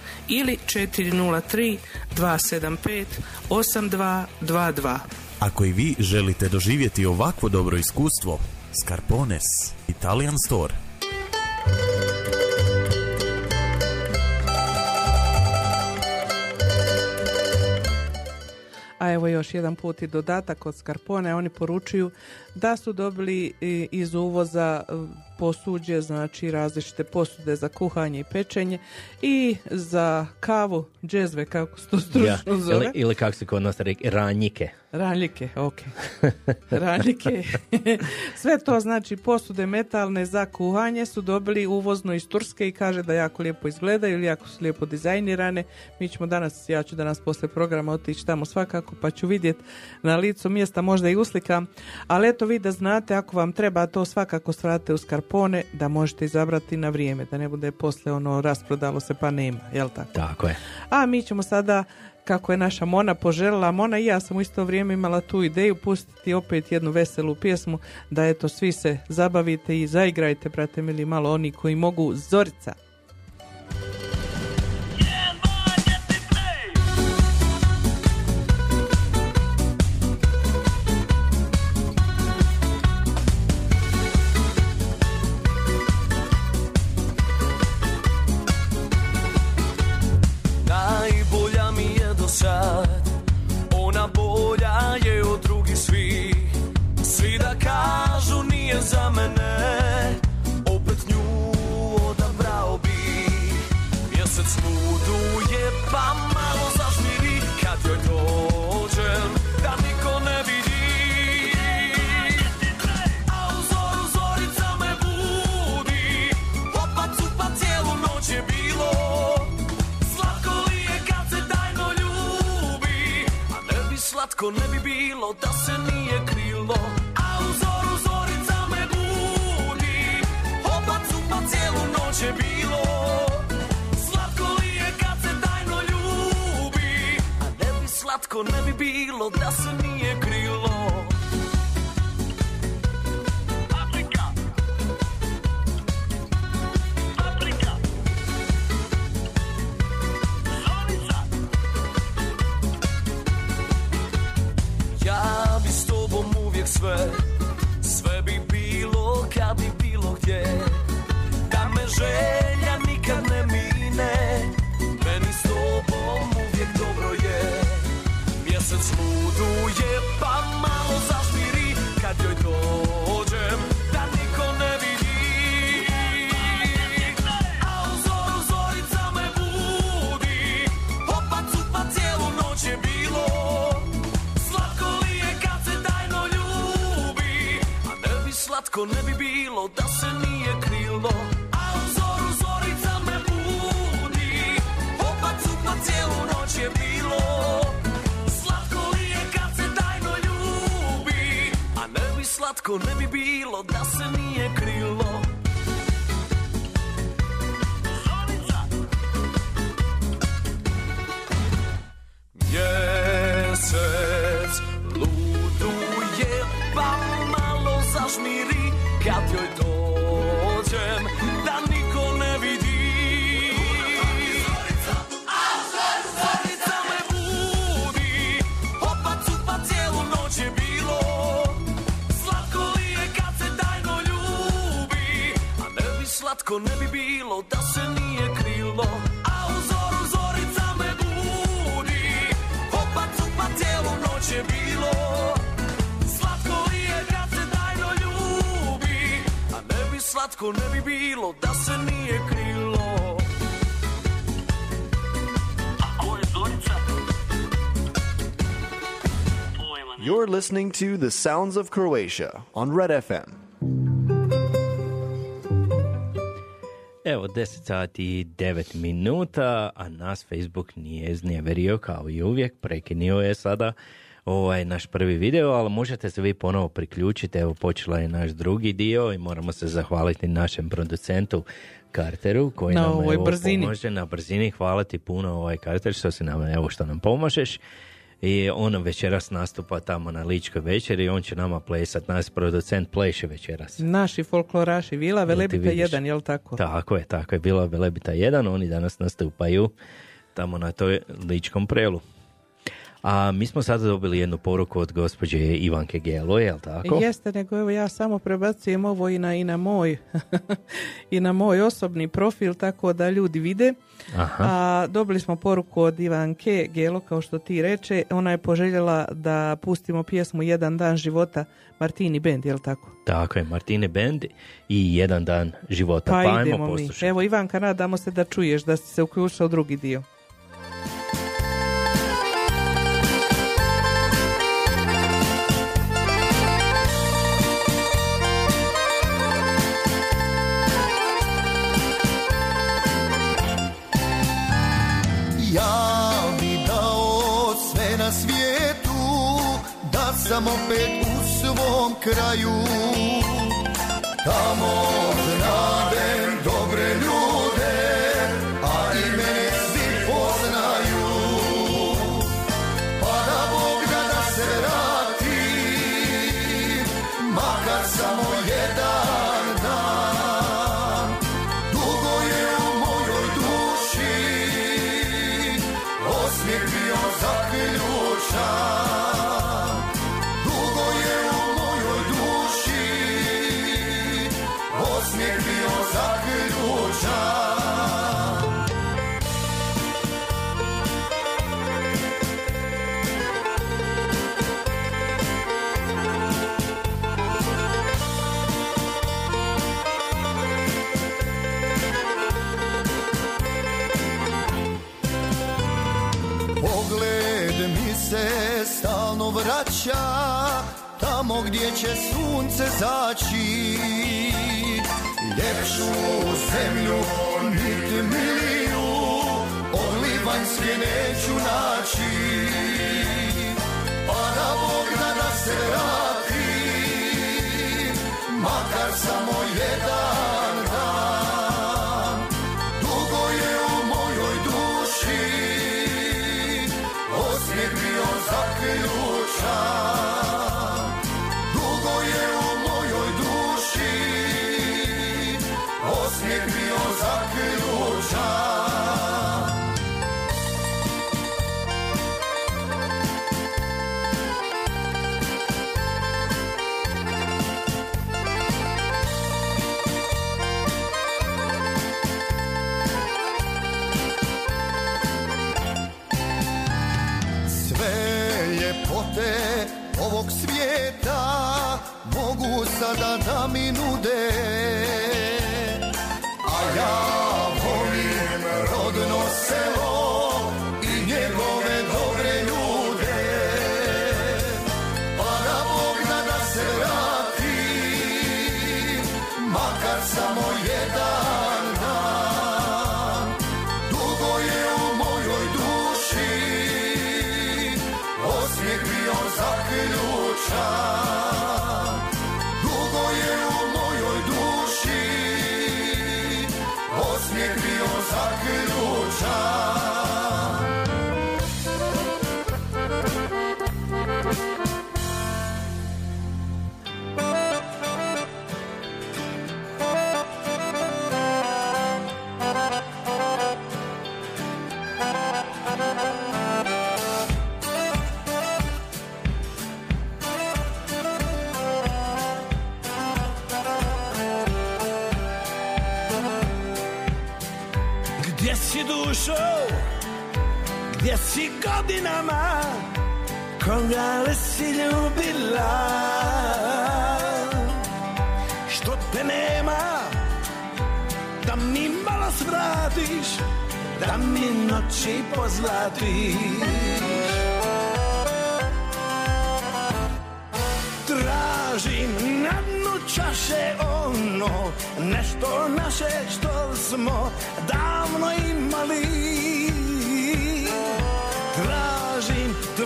ili 403 275 8222. Ako i vi želite doživjeti ovakvo dobro iskustvo, Scarpones Italian Store. A evo još jedan put i dodatak od Skarpone. Oni poručuju da su dobili i iz uvoza e, posuđe, znači različite posude za kuhanje i pečenje i za kavu, džezve, kako se to stručno Ja, zove. ili, ili kako se kod nas reki, ranjike. Ranjike, ok. Ranjike. Sve to znači posude metalne za kuhanje su dobili uvozno iz Turske i kaže da jako lijepo izgledaju ili jako su lijepo dizajnirane. Mi ćemo danas, ja ću danas posle programa otići tamo svakako pa ću vidjeti na licu mjesta možda i uslikam. Ali eto vi da znate ako vam treba to svakako stvarate u Skarpone da možete izabrati na vrijeme da ne bude posle ono rasprodalo se pa nema, jel tako? Tako je. A mi ćemo sada kako je naša Mona poželjela. Mona i ja sam u isto vrijeme imala tu ideju pustiti opet jednu veselu pjesmu da eto svi se zabavite i zaigrajte, brate mili, malo oni koji mogu. Zorica. Bolja je od drugih svih. Svi da kažu nije za mene. Opet nju odabrao bi. Mjesec muduje pa ne bi bilo da se nije krilo A u zoru zorica me budi. Opa cupa cijelu noć je bilo Slatko li je kad se tajno ljubi? A ne bi slatko, ne bi bilo da se sve Sve bi bilo kad bi bilo gdje. Da me želja nikad ne mine Meni s tobom uvijek dobro je. Mjesec luduje pa slatko, ne bi bilo da se nije krilo A u zoru zorica me budi. Opa cupa cijelu noć je bilo. Slatko li je kad se tajno ljubi? A ne bi slatko, ne bi bilo da se nije krilo ne bi bilo da se nije krilo A u zoru zorica me budi. Cupa cijelu noć je bilo. Slatko li je se tajno ljubi A ne bi slatko, ne bi bilo da se nije krilo. You're listening to The Sounds of Croatia on Red FM. 10 sati i 9 minuta, a nas Facebook nije iznjeverio kao i uvijek, prekinio je sada ovaj naš prvi video, ali možete se vi ponovo priključiti, evo počela je naš drugi dio i moramo se zahvaliti našem producentu Carteru koji Na nam ovoj evo, brzini. pomaže na brzini, hvala ti puno ovaj Carter što si nam, evo što nam pomažeš. I on večeras nastupa tamo na Ličkoj večeri i on će nama plesat, nas producent pleše večeras. Naši folkloraši, Vila Velebita vidiš? 1, jel tako? Tako je, tako je bila Velebita 1, oni danas nastupaju tamo na toj ličkom prelu. A mi smo sada dobili jednu poruku od gospođe Ivanke Gelo, jel tako? Jeste, nego evo ja samo prebacujem ovo i na, i na moj i na moj osobni profil tako da ljudi vide. Aha. A dobili smo poruku od Ivanke Gelo, kao što ti reče. Ona je poželjela da pustimo pjesmu Jedan dan života Martini Band, jel tako? Tako je, Martine Bend i jedan dan života. Pa, Pa, idemo mi. Evo Ivanka, nadamo se da čuješ da si se uključila u drugi dio. Sam opet u svom kraju. Tamo vraća Tamo gdje će sunce zaći. Ljepšu zemlju niti miliju Od Livanjske neću naći. Pa da Bog da nas se vrati Makar samo jedan da mi nude godinama, koga li si ljubila? Što te nema, da mi malo svratiš, da mi noći pozlatiš. Tražim na dnu čaše ono Nešto naše što smo davno imali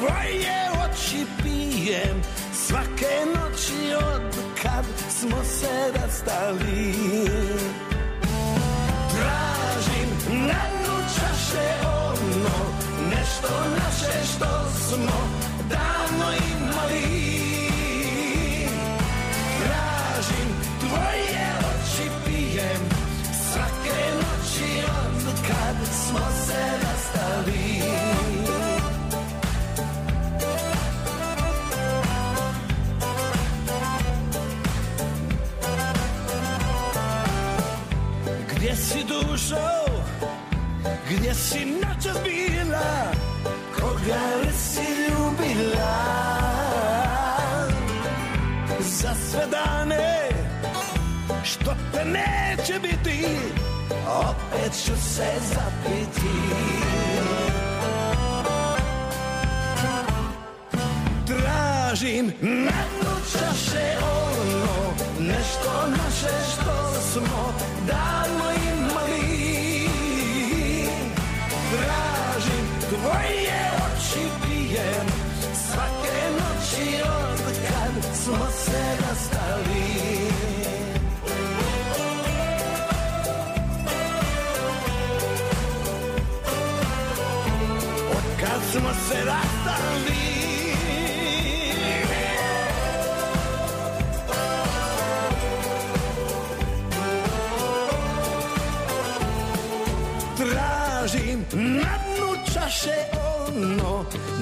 tvoje oči pijem Svake noći od kad smo se rastali. Tražim na dnu čaše ono Nešto naše što smo davno imali dušo, gdje si noćas bila Koga li si ljubila. Za sve dane što te neće biti Opet ću se zapiti. Tražim na dnu čaše ono Nešto naše što smo davno imali oči pijem Svake noći od kad smo se rastali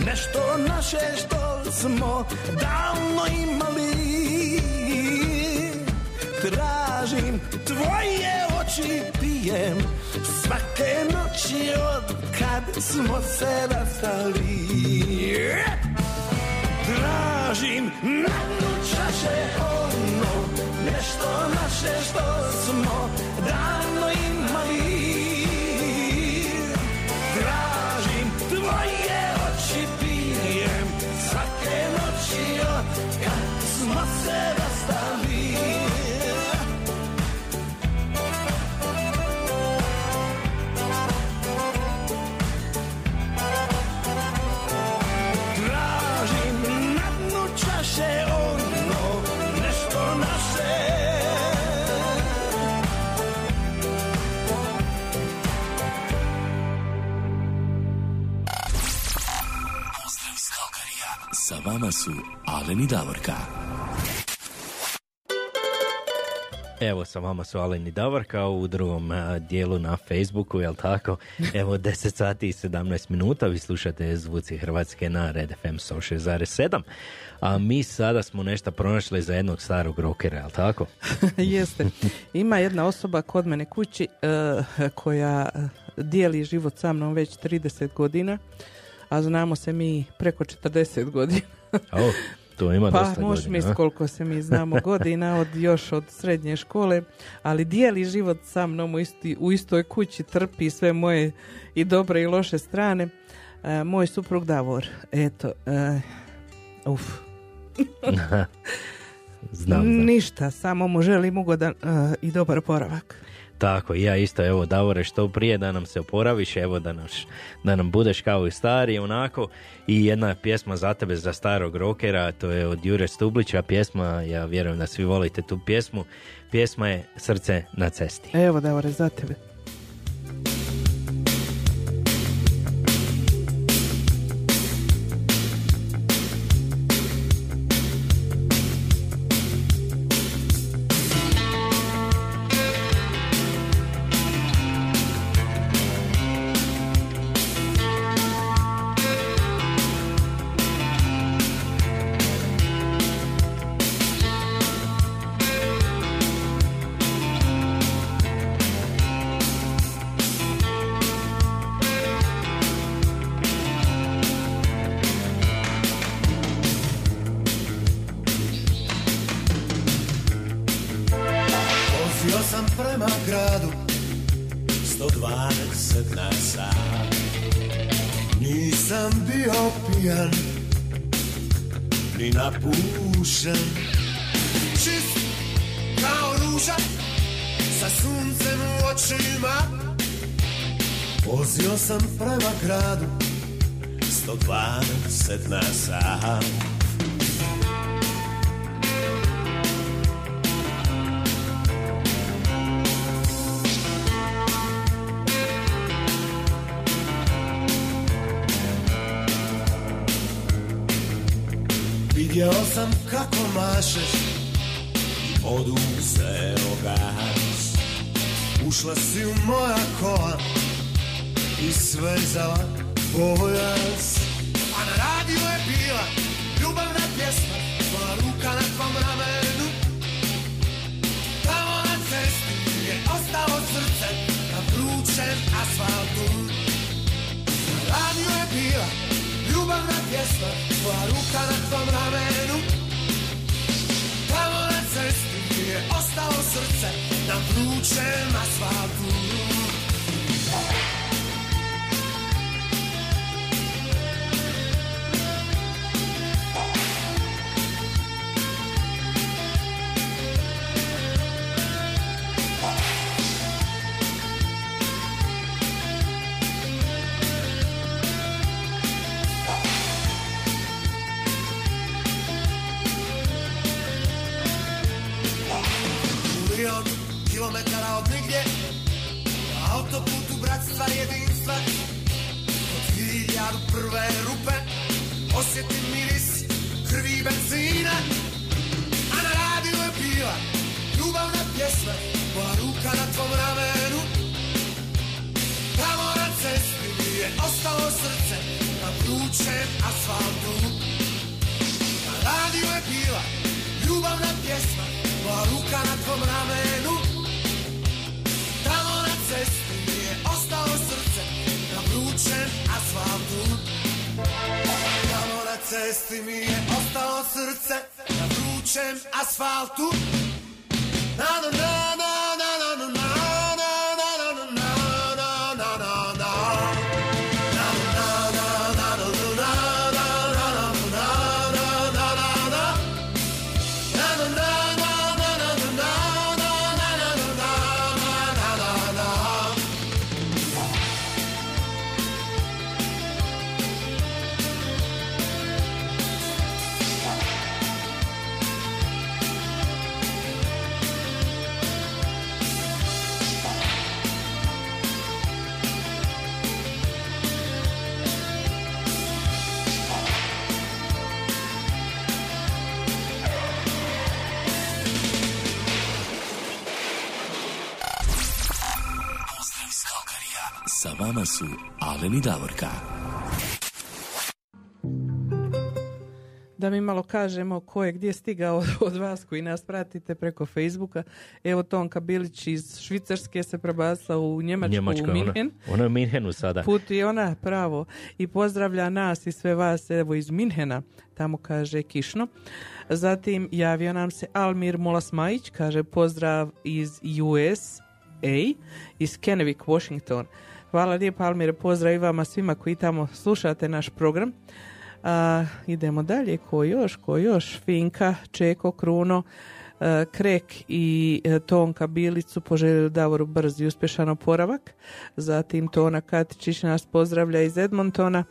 Nešto naše što smo davno imali. Tražim tvoje oči pijem Svake noći od kad smo se rastali. Tražim na dnu čaše ono Nešto naše što smo davno su Alen i Davorka. Evo sa vama su Alen i Davorka u drugom dijelu na Facebooku, jel tako? Evo 10 sati i 17 minuta, vi slušate Zvuci Hrvatske na Red FM 106.7. A mi sada smo nešto pronašli za jednog starog rokera, jel tako? Jeste. Ima jedna osoba kod mene kući eh, koja eh, dijeli život sa mnom već 30 godina, a znamo se mi preko 40 godina. O, to ima pa dosta možeš godina, misliti a? koliko se mi znamo godina, od, još od srednje škole, ali dijeli život sa mnom u, isti, u istoj kući, trpi sve moje i dobre i loše strane. Eh, moj suprug Davor, eto, eh, uf, Znam, znam. ništa, samo mu želim ugodan eh, i dobar poravak. Tako, ja isto, evo, Davore, što prije da nam se oporaviš, evo, da, nas, da nam budeš kao i stari, onako. I jedna pjesma za tebe, za starog rokera, to je od Jure Stublića pjesma, ja vjerujem da svi volite tu pjesmu. Pjesma je Srce na cesti. Evo Davore, za tebe. 120 na sat Nisam bio pijan Ni napušen. Čist kao ruža Sa suncem u očima. Vozio sam prema gradu 120 na sat sam kako mašeš. Oduzeo gas Ušla si u moja kola i svezala pojas. A na radiju je bila ljubavna pjesma Tvoja ruka na tvom ramenu. Tamo na cesti je ostalo srce na vrućem asfaltu. Na radiju je bila ljubavna pjesma Tvoja ruka na tvom ramenu. Tamo na cesti je ostalo srce na vrućem asfaltu vama su Alen i Davorka. Da mi malo kažemo ko je gdje stigao od, vas koji nas pratite preko Facebooka. Evo Tonka Bilić iz Švicarske se prebacila u Njemačku, Njemačka, u ona, Minhen. ona je u Minhenu sada. Put i ona pravo i pozdravlja nas i sve vas evo iz Minhena, tamo kaže kišno. Zatim javio nam se Almir Molasmajić, kaže pozdrav iz USA, iz Kennewick, Washington. Hvala lijepo Almire, pozdrav i vama svima koji tamo slušate naš program. A, idemo dalje, ko još, ko još, Finka, Čeko, Kruno, e, Krek i e, Tonka Bilicu poželjeli Davoru brz i uspješan oporavak. Zatim Tona Katičić nas pozdravlja iz Edmontona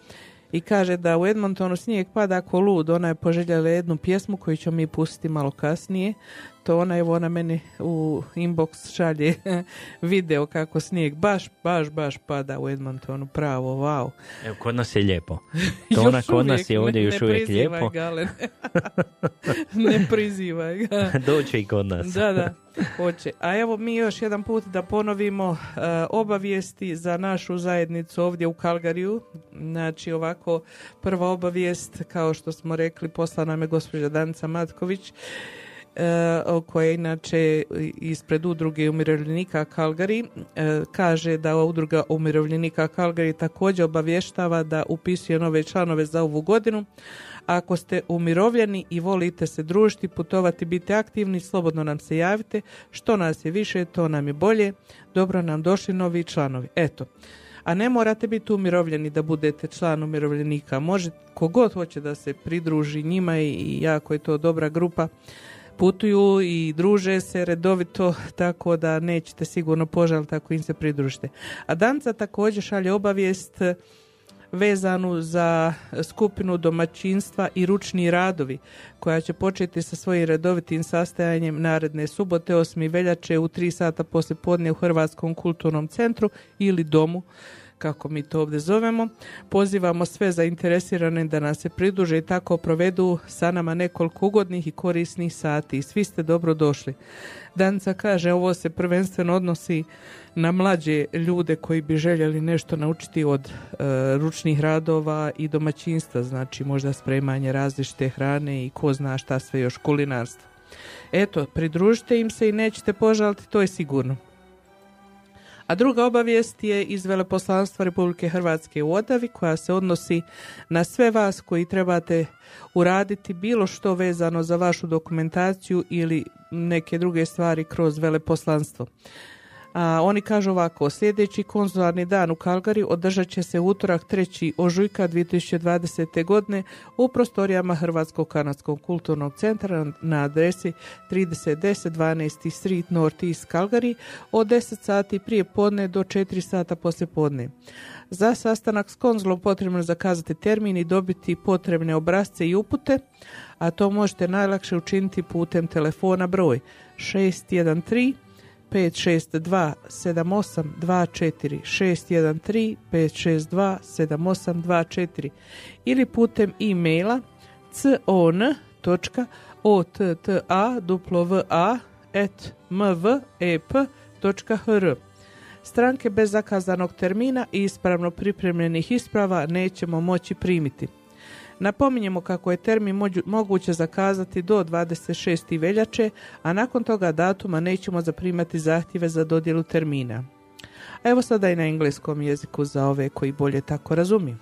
i kaže da u Edmontonu snijeg pada ko lud. Ona je poželjela jednu pjesmu koju ćemo mi pustiti malo kasnije. To ona, evo ona meni u inbox šalje video kako snijeg baš, baš, baš pada u Edmontonu. Pravo, wow. Evo, kod nas je lijepo. To ona Još kod nas je ovdje ne- još ne uvijek lijepo. ga, Alen. ne prizivaj ga. Doće i kod nas. Da, da, hoće. A evo mi još jedan put da ponovimo e, obavijesti za našu zajednicu ovdje u Kalgariju. Znači ovako, prva obavijest, kao što smo rekli, posla nam je gospođa Danica Matković, koja je inače ispred udruge umirovljenika Kalgari, e, kaže da udruga umirovljenika Kalgari također obavještava da upisuje nove članove za ovu godinu. Ako ste umirovljeni i volite se družiti, putovati, biti aktivni, slobodno nam se javite. Što nas je više, to nam je bolje. Dobro nam došli novi članovi. Eto. A ne morate biti umirovljeni da budete član umirovljenika. Može, kogod hoće da se pridruži njima i jako je to dobra grupa. Putuju i druže se redovito, tako da nećete sigurno požaliti ako im se pridružite. A Danca također šalje obavijest vezanu za skupinu domaćinstva i ručni radovi koja će početi sa svojim redovitim sastajanjem naredne subote 8. veljače u 3 sata poslije podne u Hrvatskom kulturnom centru ili domu kako mi to ovdje zovemo. Pozivamo sve zainteresirane da nas se pridruže i tako provedu sa nama nekoliko ugodnih i korisnih sati. Svi ste dobro došli. Danica kaže ovo se prvenstveno odnosi na mlađe ljude koji bi željeli nešto naučiti od e, ručnih radova i domaćinstva, znači možda spremanje različite hrane i ko zna šta sve još kulinarstvo. Eto, pridružite im se i nećete požaliti, to je sigurno. A druga obavijest je iz Veleposlanstva Republike Hrvatske u Odavi koja se odnosi na sve vas koji trebate uraditi bilo što vezano za vašu dokumentaciju ili neke druge stvari kroz veleposlanstvo. A, oni kažu ovako, sljedeći konzularni dan u Kalgari održat će se utorak 3. ožujka 2020. godine u prostorijama Hrvatskog kanadskog kulturnog centra na adresi 3010 12. Street North East Calgary od 10 sati prije podne do 4 sata poslije podne. Za sastanak s konzulom potrebno je zakazati termin i dobiti potrebne obrazce i upute, a to možete najlakše učiniti putem telefona broj 613 562 7824 613 562 7824 ili putem e-maila con.ottava at mvep.hr Stranke bez zakazanog termina i ispravno pripremljenih isprava nećemo moći primiti. Napominjemo kako je termin moguće zakazati do 26. veljače, a nakon toga datuma nećemo zaprimati zahtjeve za dodjelu termina. A evo sada i na engleskom jeziku za ove koji bolje tako razumiju.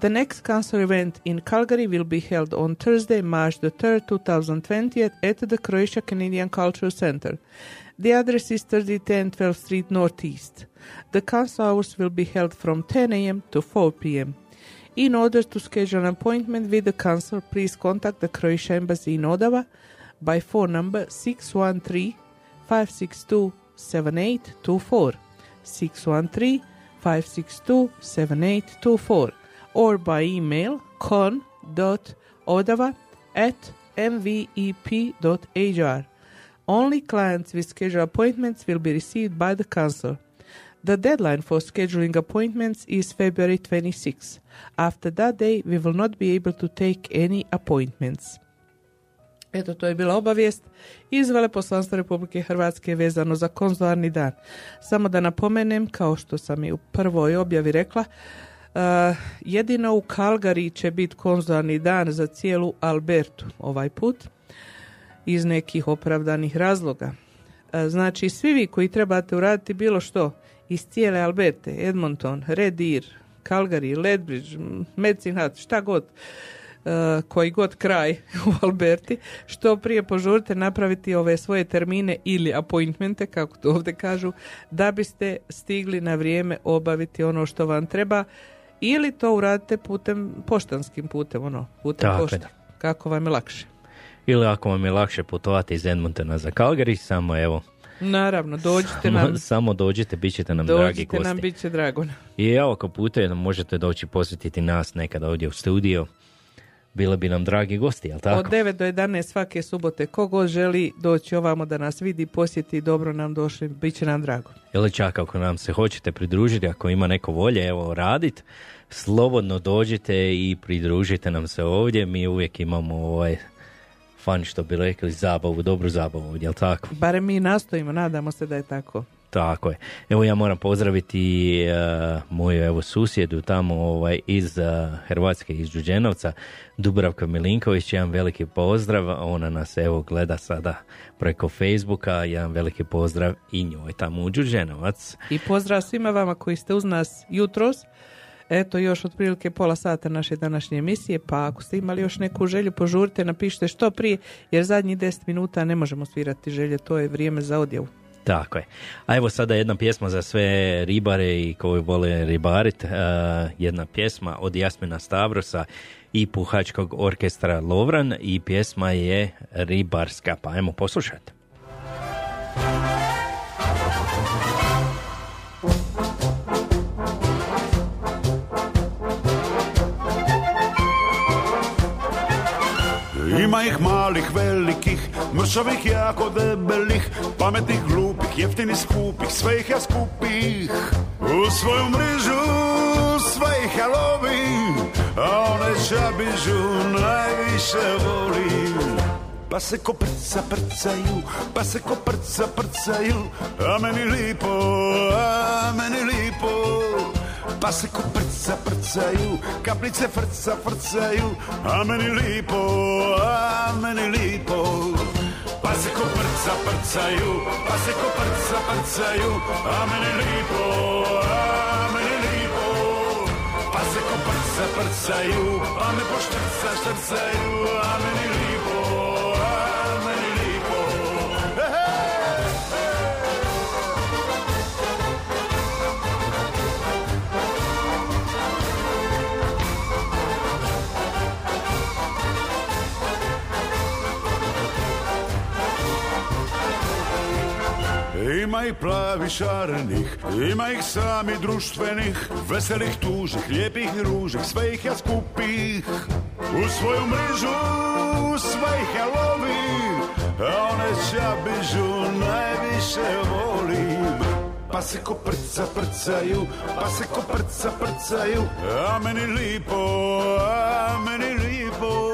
The next council event in Calgary will be held on Thursday, March the 3rd, 2020 at the Croatia Canadian Cultural Center. The address is 3010 12th Street Northeast. The council hours will be held from 10 a.m. to 4 p.m. In order to schedule an appointment with the council, please contact the Croatia Embassy in Odava by phone number 613 562 7824. 613 562 7824 or by email con.odava at mvep.hr. Only clients with scheduled appointments will be received by the council. The deadline for scheduling appointments is February 26. After that day, we will not be able to take any appointments. Eto, to je bila obavijest iz Veleposlanstva Republike Hrvatske vezano za konzularni dan. Samo da napomenem, kao što sam i u prvoj objavi rekla, uh, jedino u Kalgari će biti konzularni dan za cijelu Albertu ovaj put iz nekih opravdanih razloga. Uh, Znači, svi vi koji trebate uraditi bilo što iz cijele Alberte, Edmonton, Red Deer, Calgary, Lethbridge, Medicine Hat, šta god, uh, koji god kraj u Alberti, što prije požurite napraviti ove svoje termine ili appointmente, kako to ovdje kažu, da biste stigli na vrijeme obaviti ono što vam treba ili to uradite putem, poštanskim putem, ono, putem Tako da. kako vam je lakše. Ili ako vam je lakše putovati iz Edmontona za Calgary, samo evo, Naravno, dođite nam, samo dođite, bit ćete nam dragi dođite gosti. nam, bit će drago. I evo, ako putujete, možete doći posjetiti nas nekada ovdje u studiju. Bili bi nam dragi gosti, jel tako? Od 9 do 11 svake subote, kogod želi doći ovamo da nas vidi, posjeti, dobro nam došli, bit će nam drago. Ili čak ako nam se hoćete pridružiti, ako ima neko volje, evo, radit, slobodno dođite i pridružite nam se ovdje. Mi uvijek imamo ovaj fan, što bi rekli, zabavu, dobru zabavu jel tako? Barem mi nastojimo, nadamo se da je tako. Tako je. Evo ja moram pozdraviti uh, moju evo susjedu tamo ovaj, iz uh, Hrvatske, iz Đuđenovca, Dubravka Milinković, jedan veliki pozdrav. Ona nas evo gleda sada preko Facebooka, jedan veliki pozdrav i njoj tamo u Đuđenovac. I pozdrav svima vama koji ste uz nas jutros. Eto još otprilike pola sata naše današnje emisije, pa ako ste imali još neku želju, požurite, napišite što prije, jer zadnjih 10 minuta ne možemo svirati želje, to je vrijeme za odjavu. Tako je. A evo sada jedna pjesma za sve ribare i koji vole ribarit. Uh, jedna pjesma od Jasmina Stavrosa i puhačkog orkestra Lovran i pjesma je ribarska. Pa ajmo poslušati. Ima ih malih, velikih, mršavih, jako debelih, pametnih, glupih, jeftinih, skupih, sve ih ja skupih. U svoju mrežu sve ih ja lovim, a one čabižu najviše volim. Pa se ko prca prcaju, pa se ko prca prcaju, a meni lipo, a meni lipo. Pa se ko prca prcaju, kaplice frca frcaju, a meni lipo, a meni lipo. Pa se ko prca prcaju, pa se ko prca prcaju, a meni lipo, a meni lipo. Pa se ko prca prcaju, a me poštrca štrcaju, a Ima ih plavi šarenih, ima ih sami društvenih, veselih, tužnih, lijepih i ružnih, sve ih ja skupih. U svoju mrežu sve ih ja lovim, a one čabižu najviše volim. Pa se ko prca prcaju, pa se ko prca prcaju, a meni lipo, a meni lipo.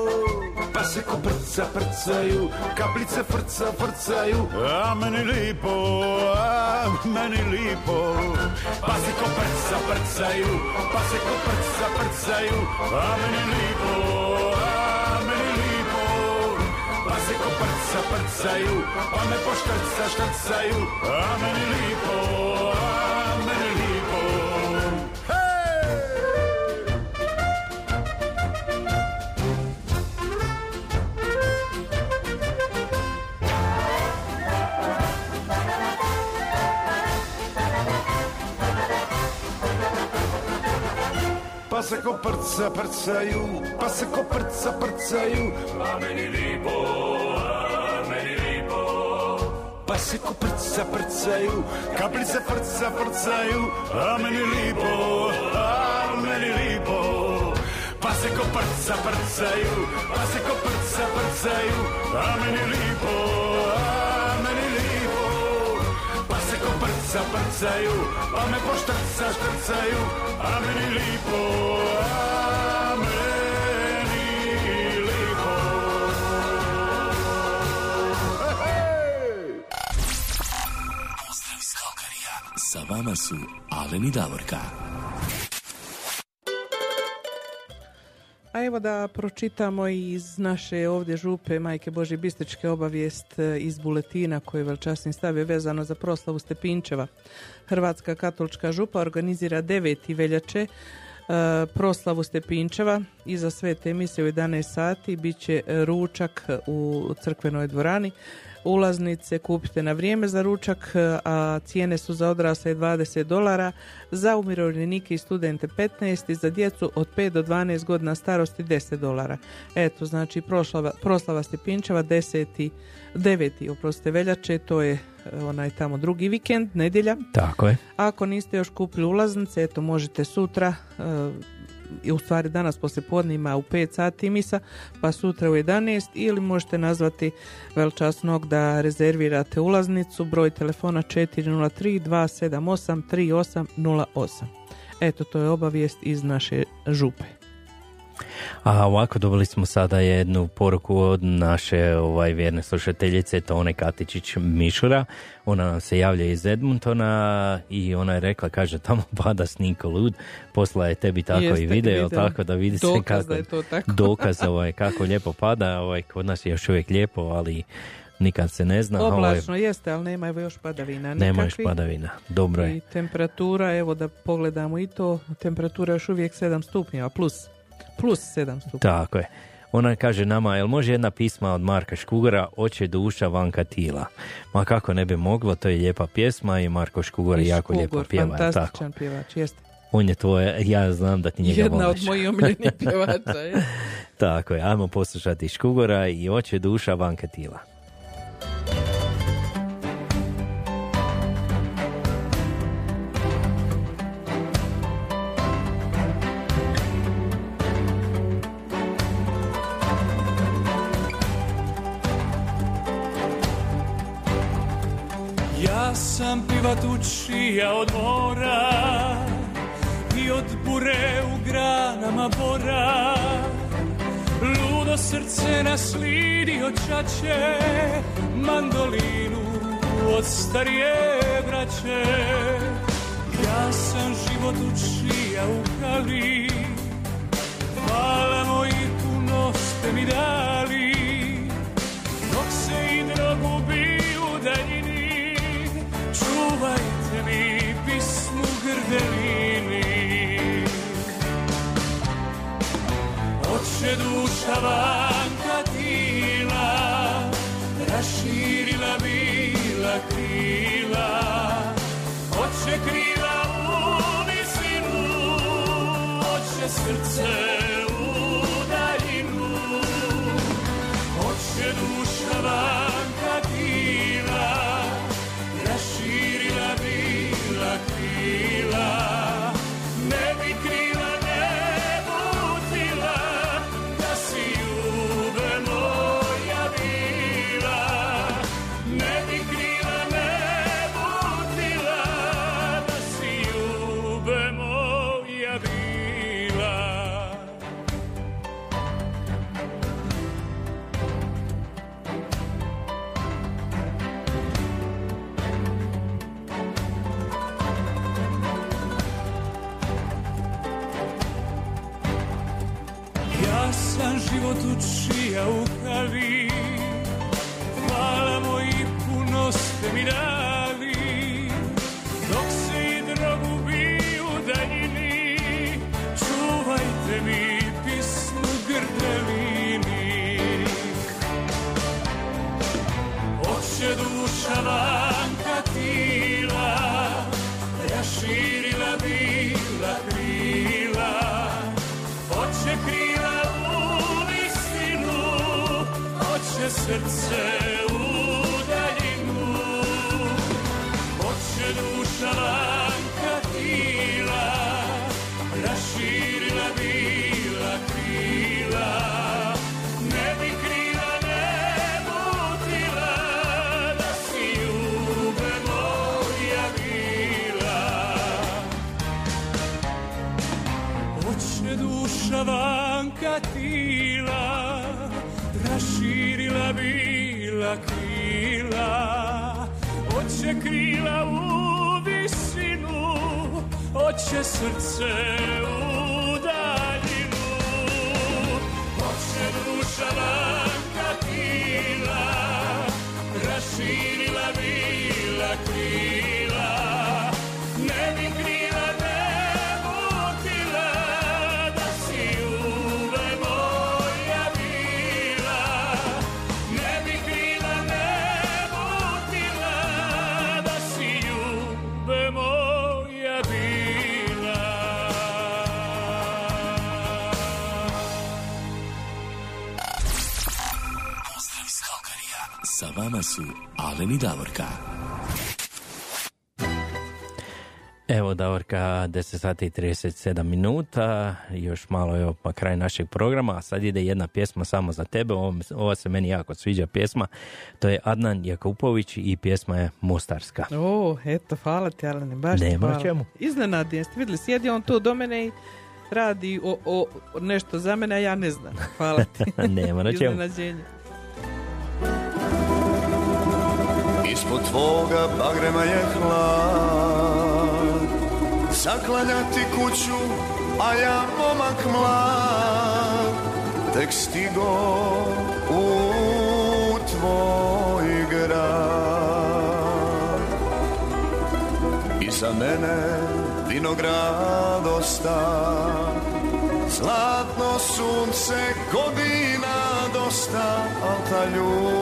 Se ko prca prcaju, kaplice frca frcaju, a meni lipo, a meni lipo. Pa se ko prca prcaju, pa se ko prca prcaju, a meni lipo, a meni lipo. Pa se ko prca prcaju, pa me poštrca štrcaju, a meni lipo, se ko prca prcaju, pa se ko prca prcaju, a meni lipo, a meni lipo. Pa se ko prca prcaju, kaplice prca prcaju, a meni lipo, a meni lipo. Pa se ko prca prcaju, pa se ko prca prcaju, a meni lipo, prca prcaju, pa me poštrca štrcaju, a meni lipo, a meni lipo. Pozdrav iz Kalkarija. Sa vama su Alen i Davorka. A evo da pročitamo iz naše ovdje župe Majke Božje Bistričke obavijest e, iz buletina koji je stav je vezano za proslavu Stepinčeva. Hrvatska katolička župa organizira 9. veljače e, proslavu Stepinčeva iza svete emisije u 11 sati bit će ručak u crkvenoj dvorani. Ulaznice kupite na vrijeme za ručak, a cijene su za odrasle 20 dolara, za umirovljenike i studente 15 i za djecu od 5 do 12 godina starosti 10 dolara. Eto, znači proslava, proslava Stepinčeva 10. 9. oprostite veljače, to je e, onaj tamo drugi vikend, nedjelja. Tako je. Ako niste još kupili ulaznice, eto možete sutra, e, u stvari danas poslije podnima u 5 sati misa, pa sutra u 11 ili možete nazvati velčasnog da rezervirate ulaznicu, broj telefona 403 278 3808. Eto, to je obavijest iz naše župe. A ovako dobili smo sada jednu poruku od naše ovaj, vjerne slušateljice Tone Katičić Mišura. Ona nam se javlja iz Edmontona i ona je rekla, kaže, tamo pada sniko lud. Posla je tebi tako Jeste, i video, video. tako da vidi se kako, da je to tako. dokaz ovaj, kako lijepo pada. Ovaj, kod nas je još uvijek lijepo, ali nikad se ne zna. Ovaj, Oblačno jeste, ali nema evo još padavina. nema još padavina. Dobro je. I temperatura, evo da pogledamo i to, temperatura je još uvijek 7 stupnjeva, plus, plus 7 stupnjeva. Tako je. Ona kaže nama, jel može jedna pisma od Marka Škugora, Oče duša vanka tila? Ma kako ne bi moglo, to je lijepa pjesma i Marko Škugor I jako lijepo Škugor, pjeva. je li Tako. Fantastičan pjevač, jeste. On je tvoje, ja znam da ti njega Jedna voliš. od mojih omiljenih pjevača, je. Tako je, ajmo poslušati Škugora i Oče duša vanka tila. Pivat učija od mora I od bure u granama bora. Ludo srce naslidi od čače Mandolinu od starije braće. Ja sam život učija u kali Hvala moji puno ste mi dali. Dok se i gubi u daljini Čuvajte mi pismu grdelini. Oče duša vanka tila Raširila bila krila. Oče krila u visinu Oče srce Oće srce u daljinu Oće duša vama su Alen i Davorka. Evo Davorka, 10 sati i 37 minuta, još malo je pa kraj našeg programa, a sad ide jedna pjesma samo za tebe, ovo, ova se meni jako sviđa pjesma, to je Adnan Jakupović i pjesma je Mostarska. O, eto, hvala ti, Alene, baš ti Nema hvala. čemu. Iznenadi, jeste vidjeli, sjedi on tu do mene i radi o, o nešto za mene, a ja ne znam. Hvala ti. Nema na čemu. Ispod tvoga bagrema je hlad. Zaklanjati kuću, a ja momak mlad. Tek stigo u tvoj grad. Iza mene vinograd osta. Zlatno sunce godina dosta Al ta ljubav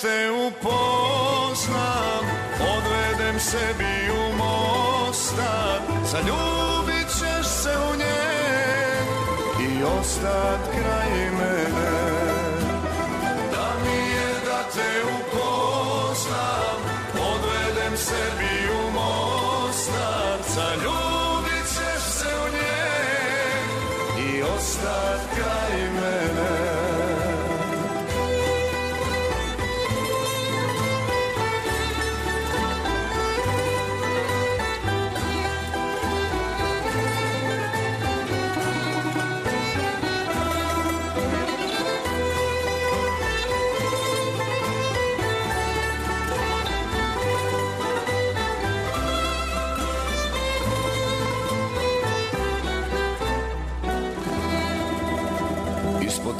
te upoznam Odvedem sebi u Mostar Zaljubit ćeš se u nje I ostat kraj mene. Da mi je da te upoznam Odvedem sebi u Mostar Zaljubit ćeš se u nje I ostat kraj mene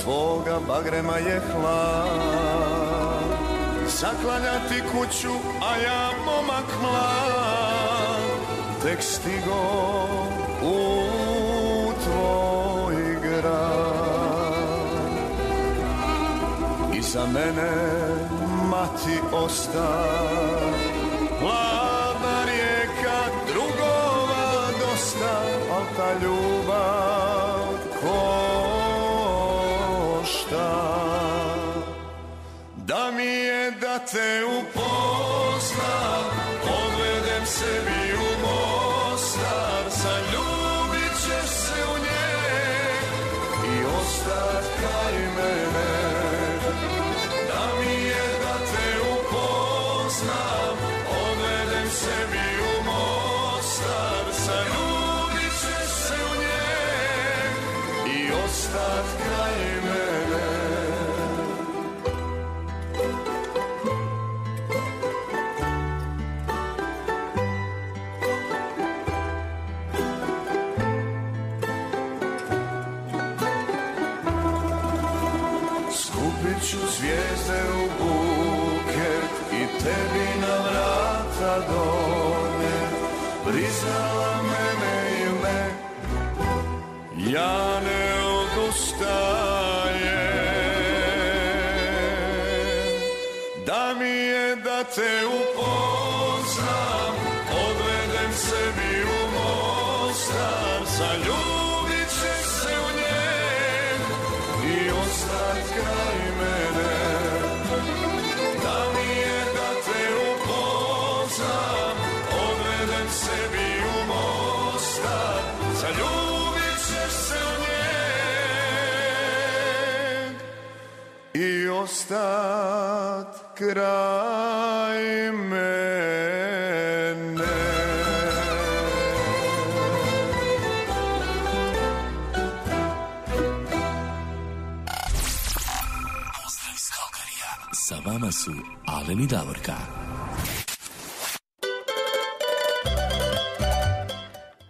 tvoga bagrema je hlad. Zaklanjati kuću, a ja momak mlad. Tek stigo u tvoj grad. Iza mene mati osta. Hladna rijeka drugova dosta. Al ta ljubav te upoznam Odvedem sebi mene ili ne Ja ne odustajem. Da mi je da te upoznam Odvedem sebi u Mostar Zaljubit kraj mene Pozdrav iz Kalkarija. Sa vama su Alen i Davorka.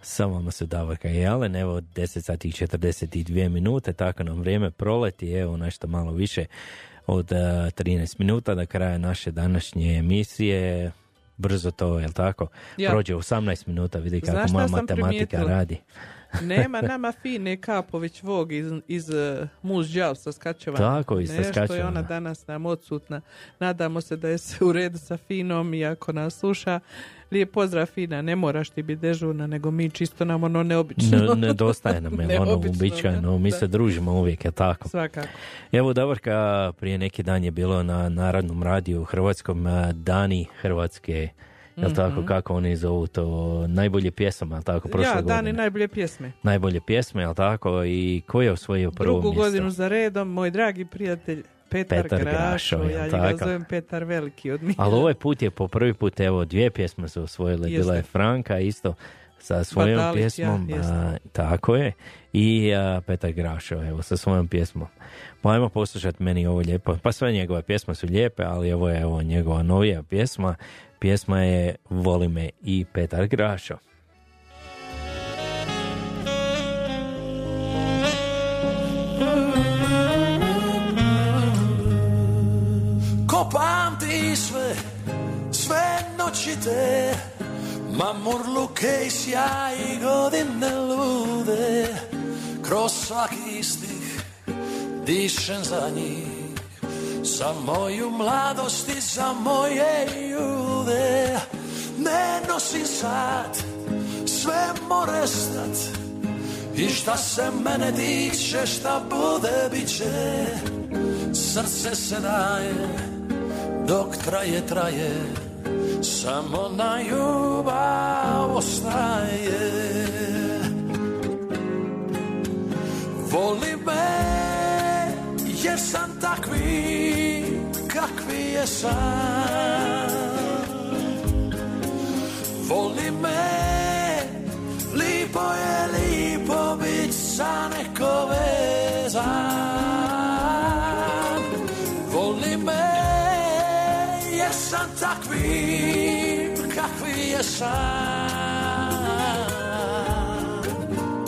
Sa vama su Davorka i Alen, evo 10 sati i 42 minute, tako nam vrijeme proleti, evo nešto malo više od eh, 13 minuta do kraja naše današnje emisije. Brzo to, jel tako? Ja. Prođe 18 minuta, vidi kako Znaš moja matematika primijetila? radi. Nema nama fine Kapović Vog iz, iz uh, Mus Đav sa Skačevana. Tako, iz Nešto je Saskatchevana. ona danas nam odsutna. Nadamo se da je se u redu sa Finom i ako nas sluša. Lijep pozdrav Fina, ne moraš ti biti dežurna, nego mi čisto nam ono neobično. Ne, nedostaje nam, je ono uobičajeno, mi da. se družimo uvijek, je tako? Svakako. Evo Davorka, prije neki dan je bilo na Narodnom radiju u Hrvatskom eh, Dani Hrvatske, jel tako, Mhm. kako oni zovu to, najbolje pjesama, jel tako, prošle ja, godine. Dani najbolje pjesme. Najbolje pjesme, jel tako, i ko je osvojio prvo Drugu mjesto? godinu za redom, moj dragi prijatelj Petar, Petar Grašo, Grašo, ja njega tako? zovem Petar Veliki od. Ali ovaj put je po prvi put, evo, dvije pjesme su osvojile. Bila je Jeste. Franka isto sa svojom Badalić, pjesmom. ja, a, tako je. I a, Petar Grašo, evo, sa svojom pjesmom. Pa ajmo poslušati meni ovo lijepo. Pa sve njegove pjesme su lijepe, ali ovo je evo njegova novija pjesma. Pjesma je Voli me i Petar Grašo. Ko pamti sve, sve noći te Mamurluke i sjaj i godine lude Kroz svaki stih dišem za njih. Za moju mladost i za moje ljude Ne nosim sad, sve more stat. I šta se mene tiče, šta bude, bit će. Srce se daje dok traje, traje Samo na ljubav ostaje. Voli me jer sam takvi kakvi je sam Voli me Lipo je lipo bit sa neko sam takvi kakvi je sam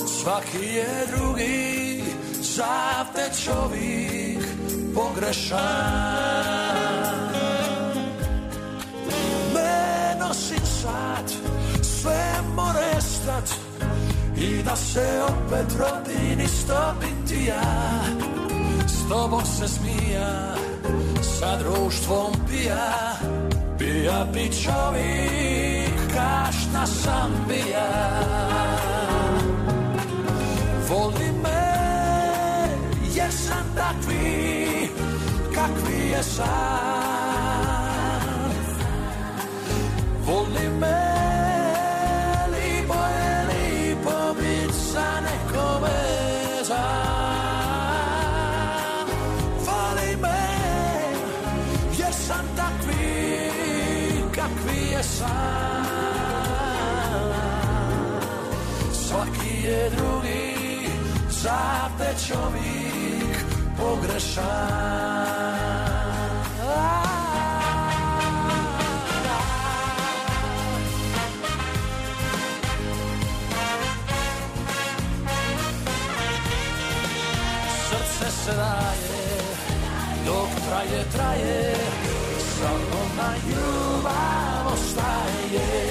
Svaki je drugi zavte čovjek pogrešan. Ne nosim sad sve more stat I da se opet rodim isto biti ja. S tobom se smija sa društvom pija Pija bi čovjek kašta sam bija Voli me jer sam takvi kakvi je sam Voli me čovjek pogrešan. Srce se daje dok traje, traje Samo na ljubav ostaje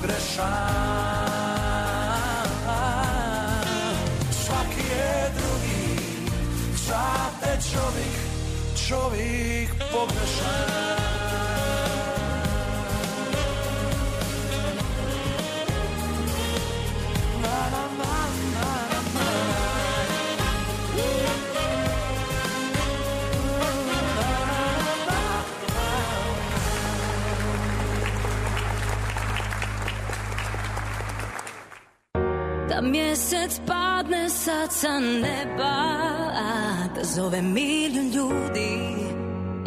pogrešan. Svaki je drugi, za te čovjek, čovjek pogrešan. sad sa neba Da zove milijun ljudi.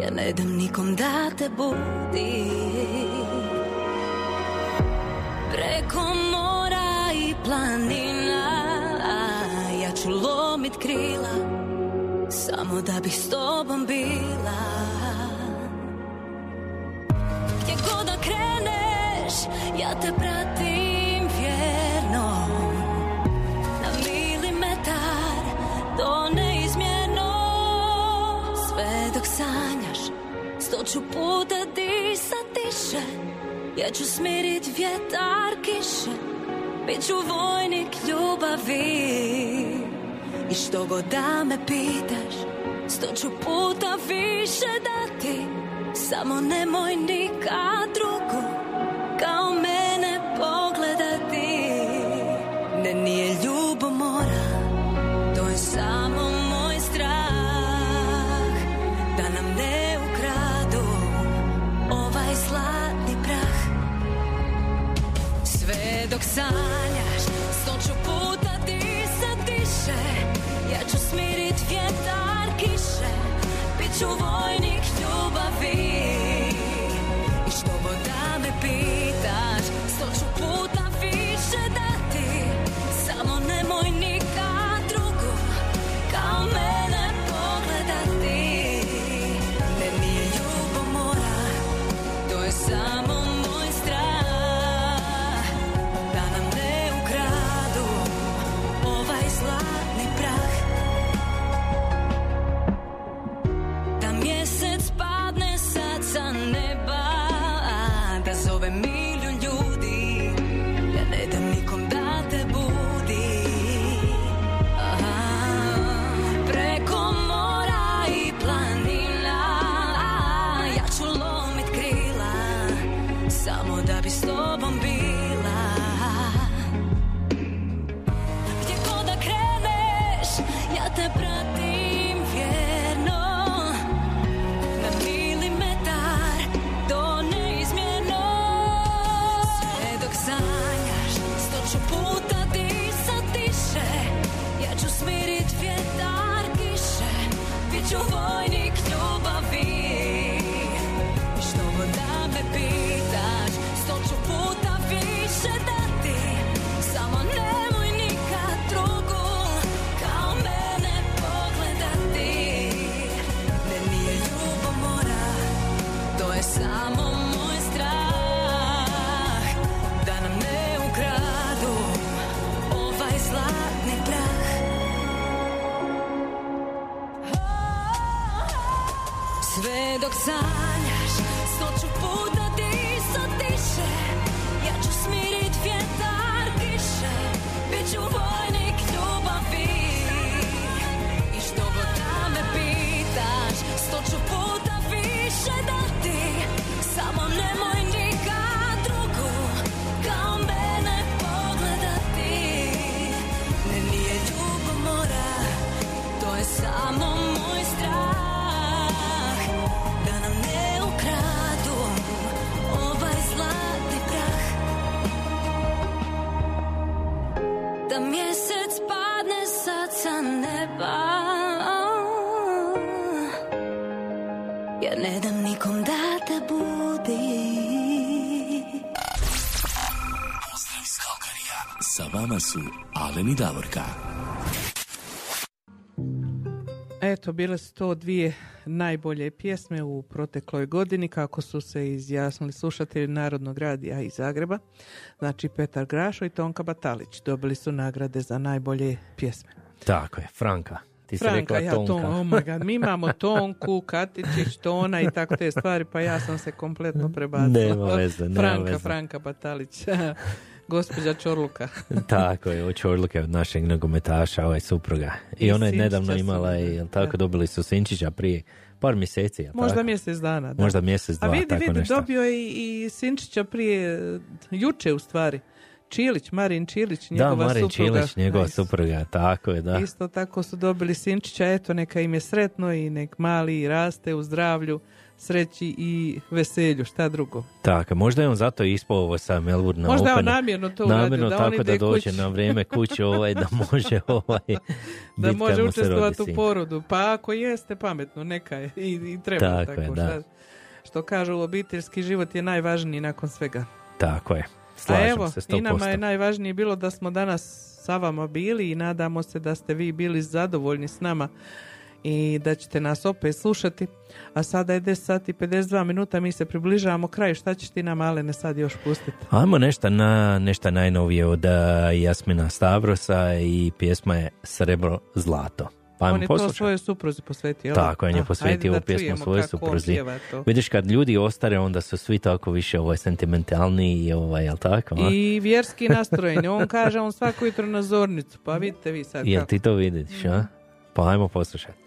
Ja ne dam nikom da te budi. Preko mora i planina Ja ću lomit krila Samo da bih s tobom bila. Gdje god da kreneš Ja te pratim. Noću puta disa tiše. Ja ću smirit vjetar kiše. Biću vojnik ljubavi. I što god da me pitaš Sto ću puta više dati. Samo nemoj nikad drugu Kao me dok sanjaš. Puta puta disat tiše, Ja ću smirit vjetar kiše. Biću vojnik ljubavi. Eto, bile su to dvije najbolje pjesme u protekloj godini, kako su se izjasnili slušatelji Narodnog radija iz Zagreba. Znači, Petar Grašo i Tonka Batalić dobili su nagrade za najbolje pjesme. Tako je, Franka. Ti si Franka, rekla ja Tonka. Ton, oh my god, mi imamo Tonku, Katičić, Tona i tako te stvari, pa ja sam se kompletno prebacila. Nema veze, nema Franka, veze. Franka Batalić, gospođa Čorluka. Tako je, oči odluke od našeg nogometaša, ovaj supruga. I, I ona je nedavno imala i, tako, dobili su Sinčića prije par mjeseci, Možda tako? mjesec dana. Da. Možda mjesec, A dva, vidi, tako vidi, nešto. dobio je i, i Sinčića prije, juče u stvari. Čilić, Marin Čilić, Da, njegova Marin supruga. Čilić, njegova Aj, supruga, tako je, da. Isto tako su dobili Sinčića, eto neka im je sretno i nek mali raste u zdravlju, sreći i veselju, šta drugo. Tako, možda je on zato ispao ovo sa Melbourne Možda je on namjerno to uradio, Namjerno da on tako da dođe kući. na vrijeme kući ovaj, da može ovaj, Da može učestvovati u porodu. Pa ako jeste pametno, neka je i, i treba Tako tako. je, šta- da. Što kažu, obiteljski život je najvažniji nakon svega. Tako je, A slažem evo, se i nama 100%. je najvažnije bilo da smo danas sa vama bili i nadamo se da ste vi bili zadovoljni s nama i da ćete nas opet slušati. A sada je 10 sati i 52 minuta, mi se približavamo kraju. Šta ćeš ti nam, Alene, sad još pustiti? Ajmo nešto, na, nešto najnovije od Jasmina Stavrosa i pjesma je Srebro zlato. Pa On je to svojoj supruzi posvetio. jel? Tako, on je posvetio ovu pjesmu svojoj supruzi. Vidiš, kad ljudi ostare, onda su svi tako više ovaj, sentimentalni i ovaj, jel tako? a? I vjerski nastrojeni. On kaže, on svako jutro na zornicu. Pa vidite vi sad Jel kako. ti to vidiš, a? Pa ajmo poslušati.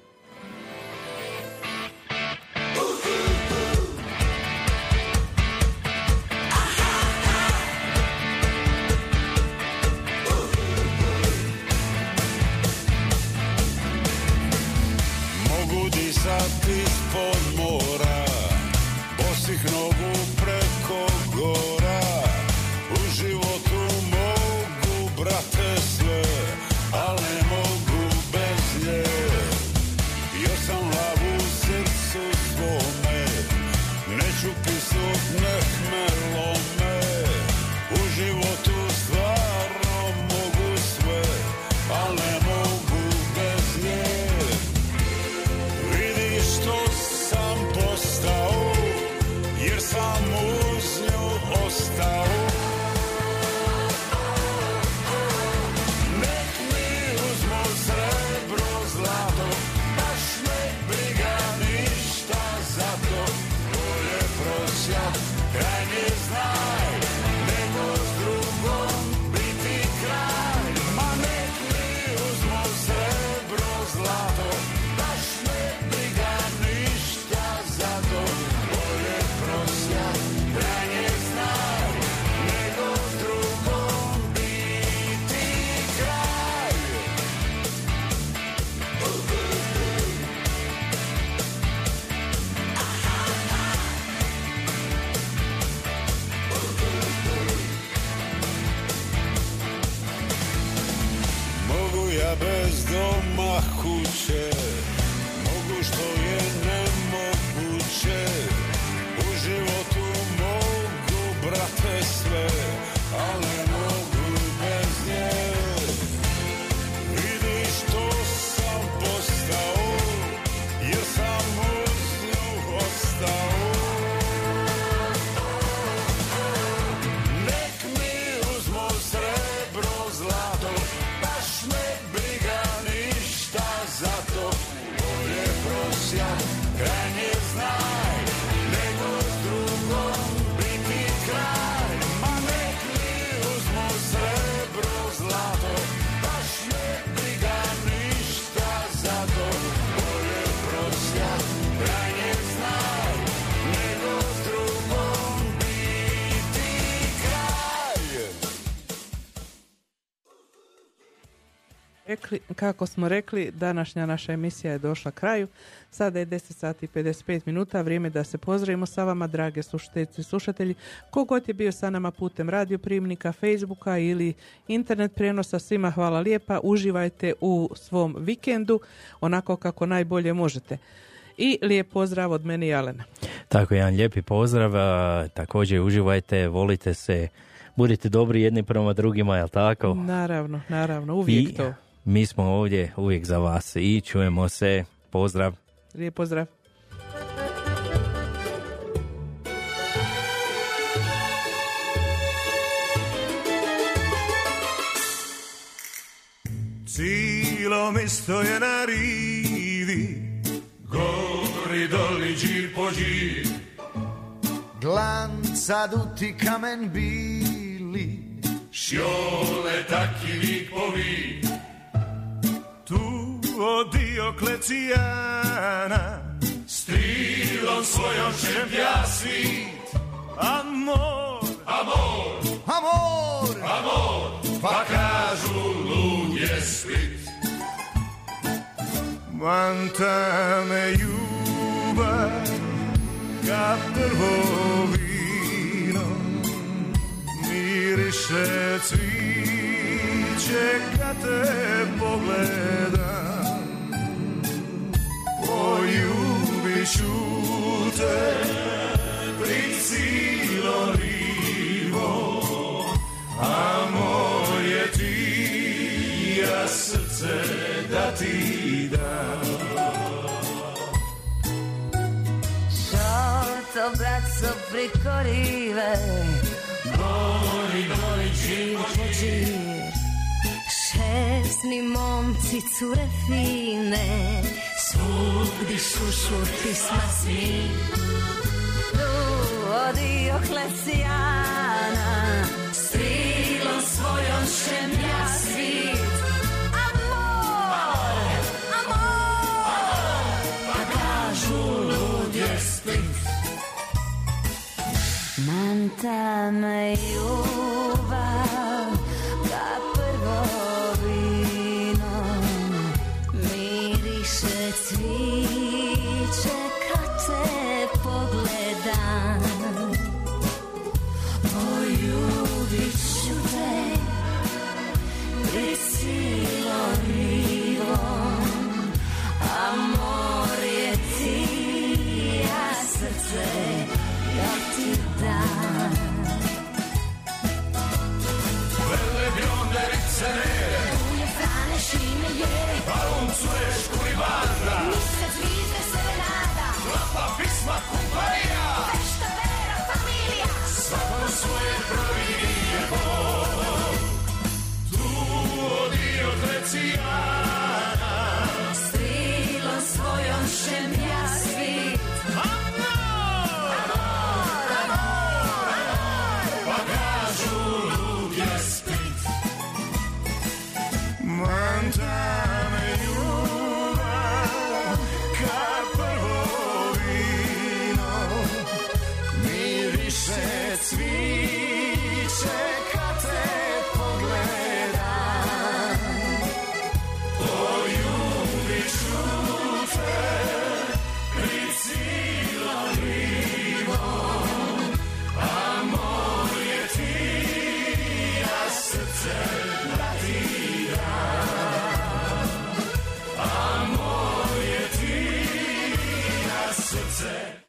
Rekli, kako smo rekli, današnja naša emisija je došla kraju. Sada je 10 sati i 55 minuta, vrijeme da se pozdravimo sa vama, drage slušateljice i slušatelji. Kogod je bio sa nama putem radio primnika, Facebooka ili internet prijenosa, svima hvala lijepa. Uživajte u svom vikendu, onako kako najbolje možete. I lijep pozdrav od mene i Alena. Tako, jedan lijepi pozdrav. također uživajte, volite se, budite dobri jedni prema drugima, jel tako? Naravno, naravno, uvijek I to. Mi smo ovdje uvijek za vas i čujemo se. Pozdrav. Lijep pozdrav. Cijelo mesto je na rivi Gori doli džir po džir Glanca duti kamen bili Šjole taki vik po vik od Dioklecijana Strilom svojom šempja svit. Amor, amor, amor, amor. Pa kažu lud je split. Manta me ljubav Ka prvo vino. Miriše cviće Kad te pogledam Poljubit ću te Pri cilo rivo A moje ti ja srce da ti dam Šorto, braco, preko rive Gori, gori, džir po džir Šesni momci, cure fine Svugdi šušur, pisma svi Tu od Dioklecijana Strilom svojom šemlja svit. Amor, amor Pa kažu lud je Manta me ljubav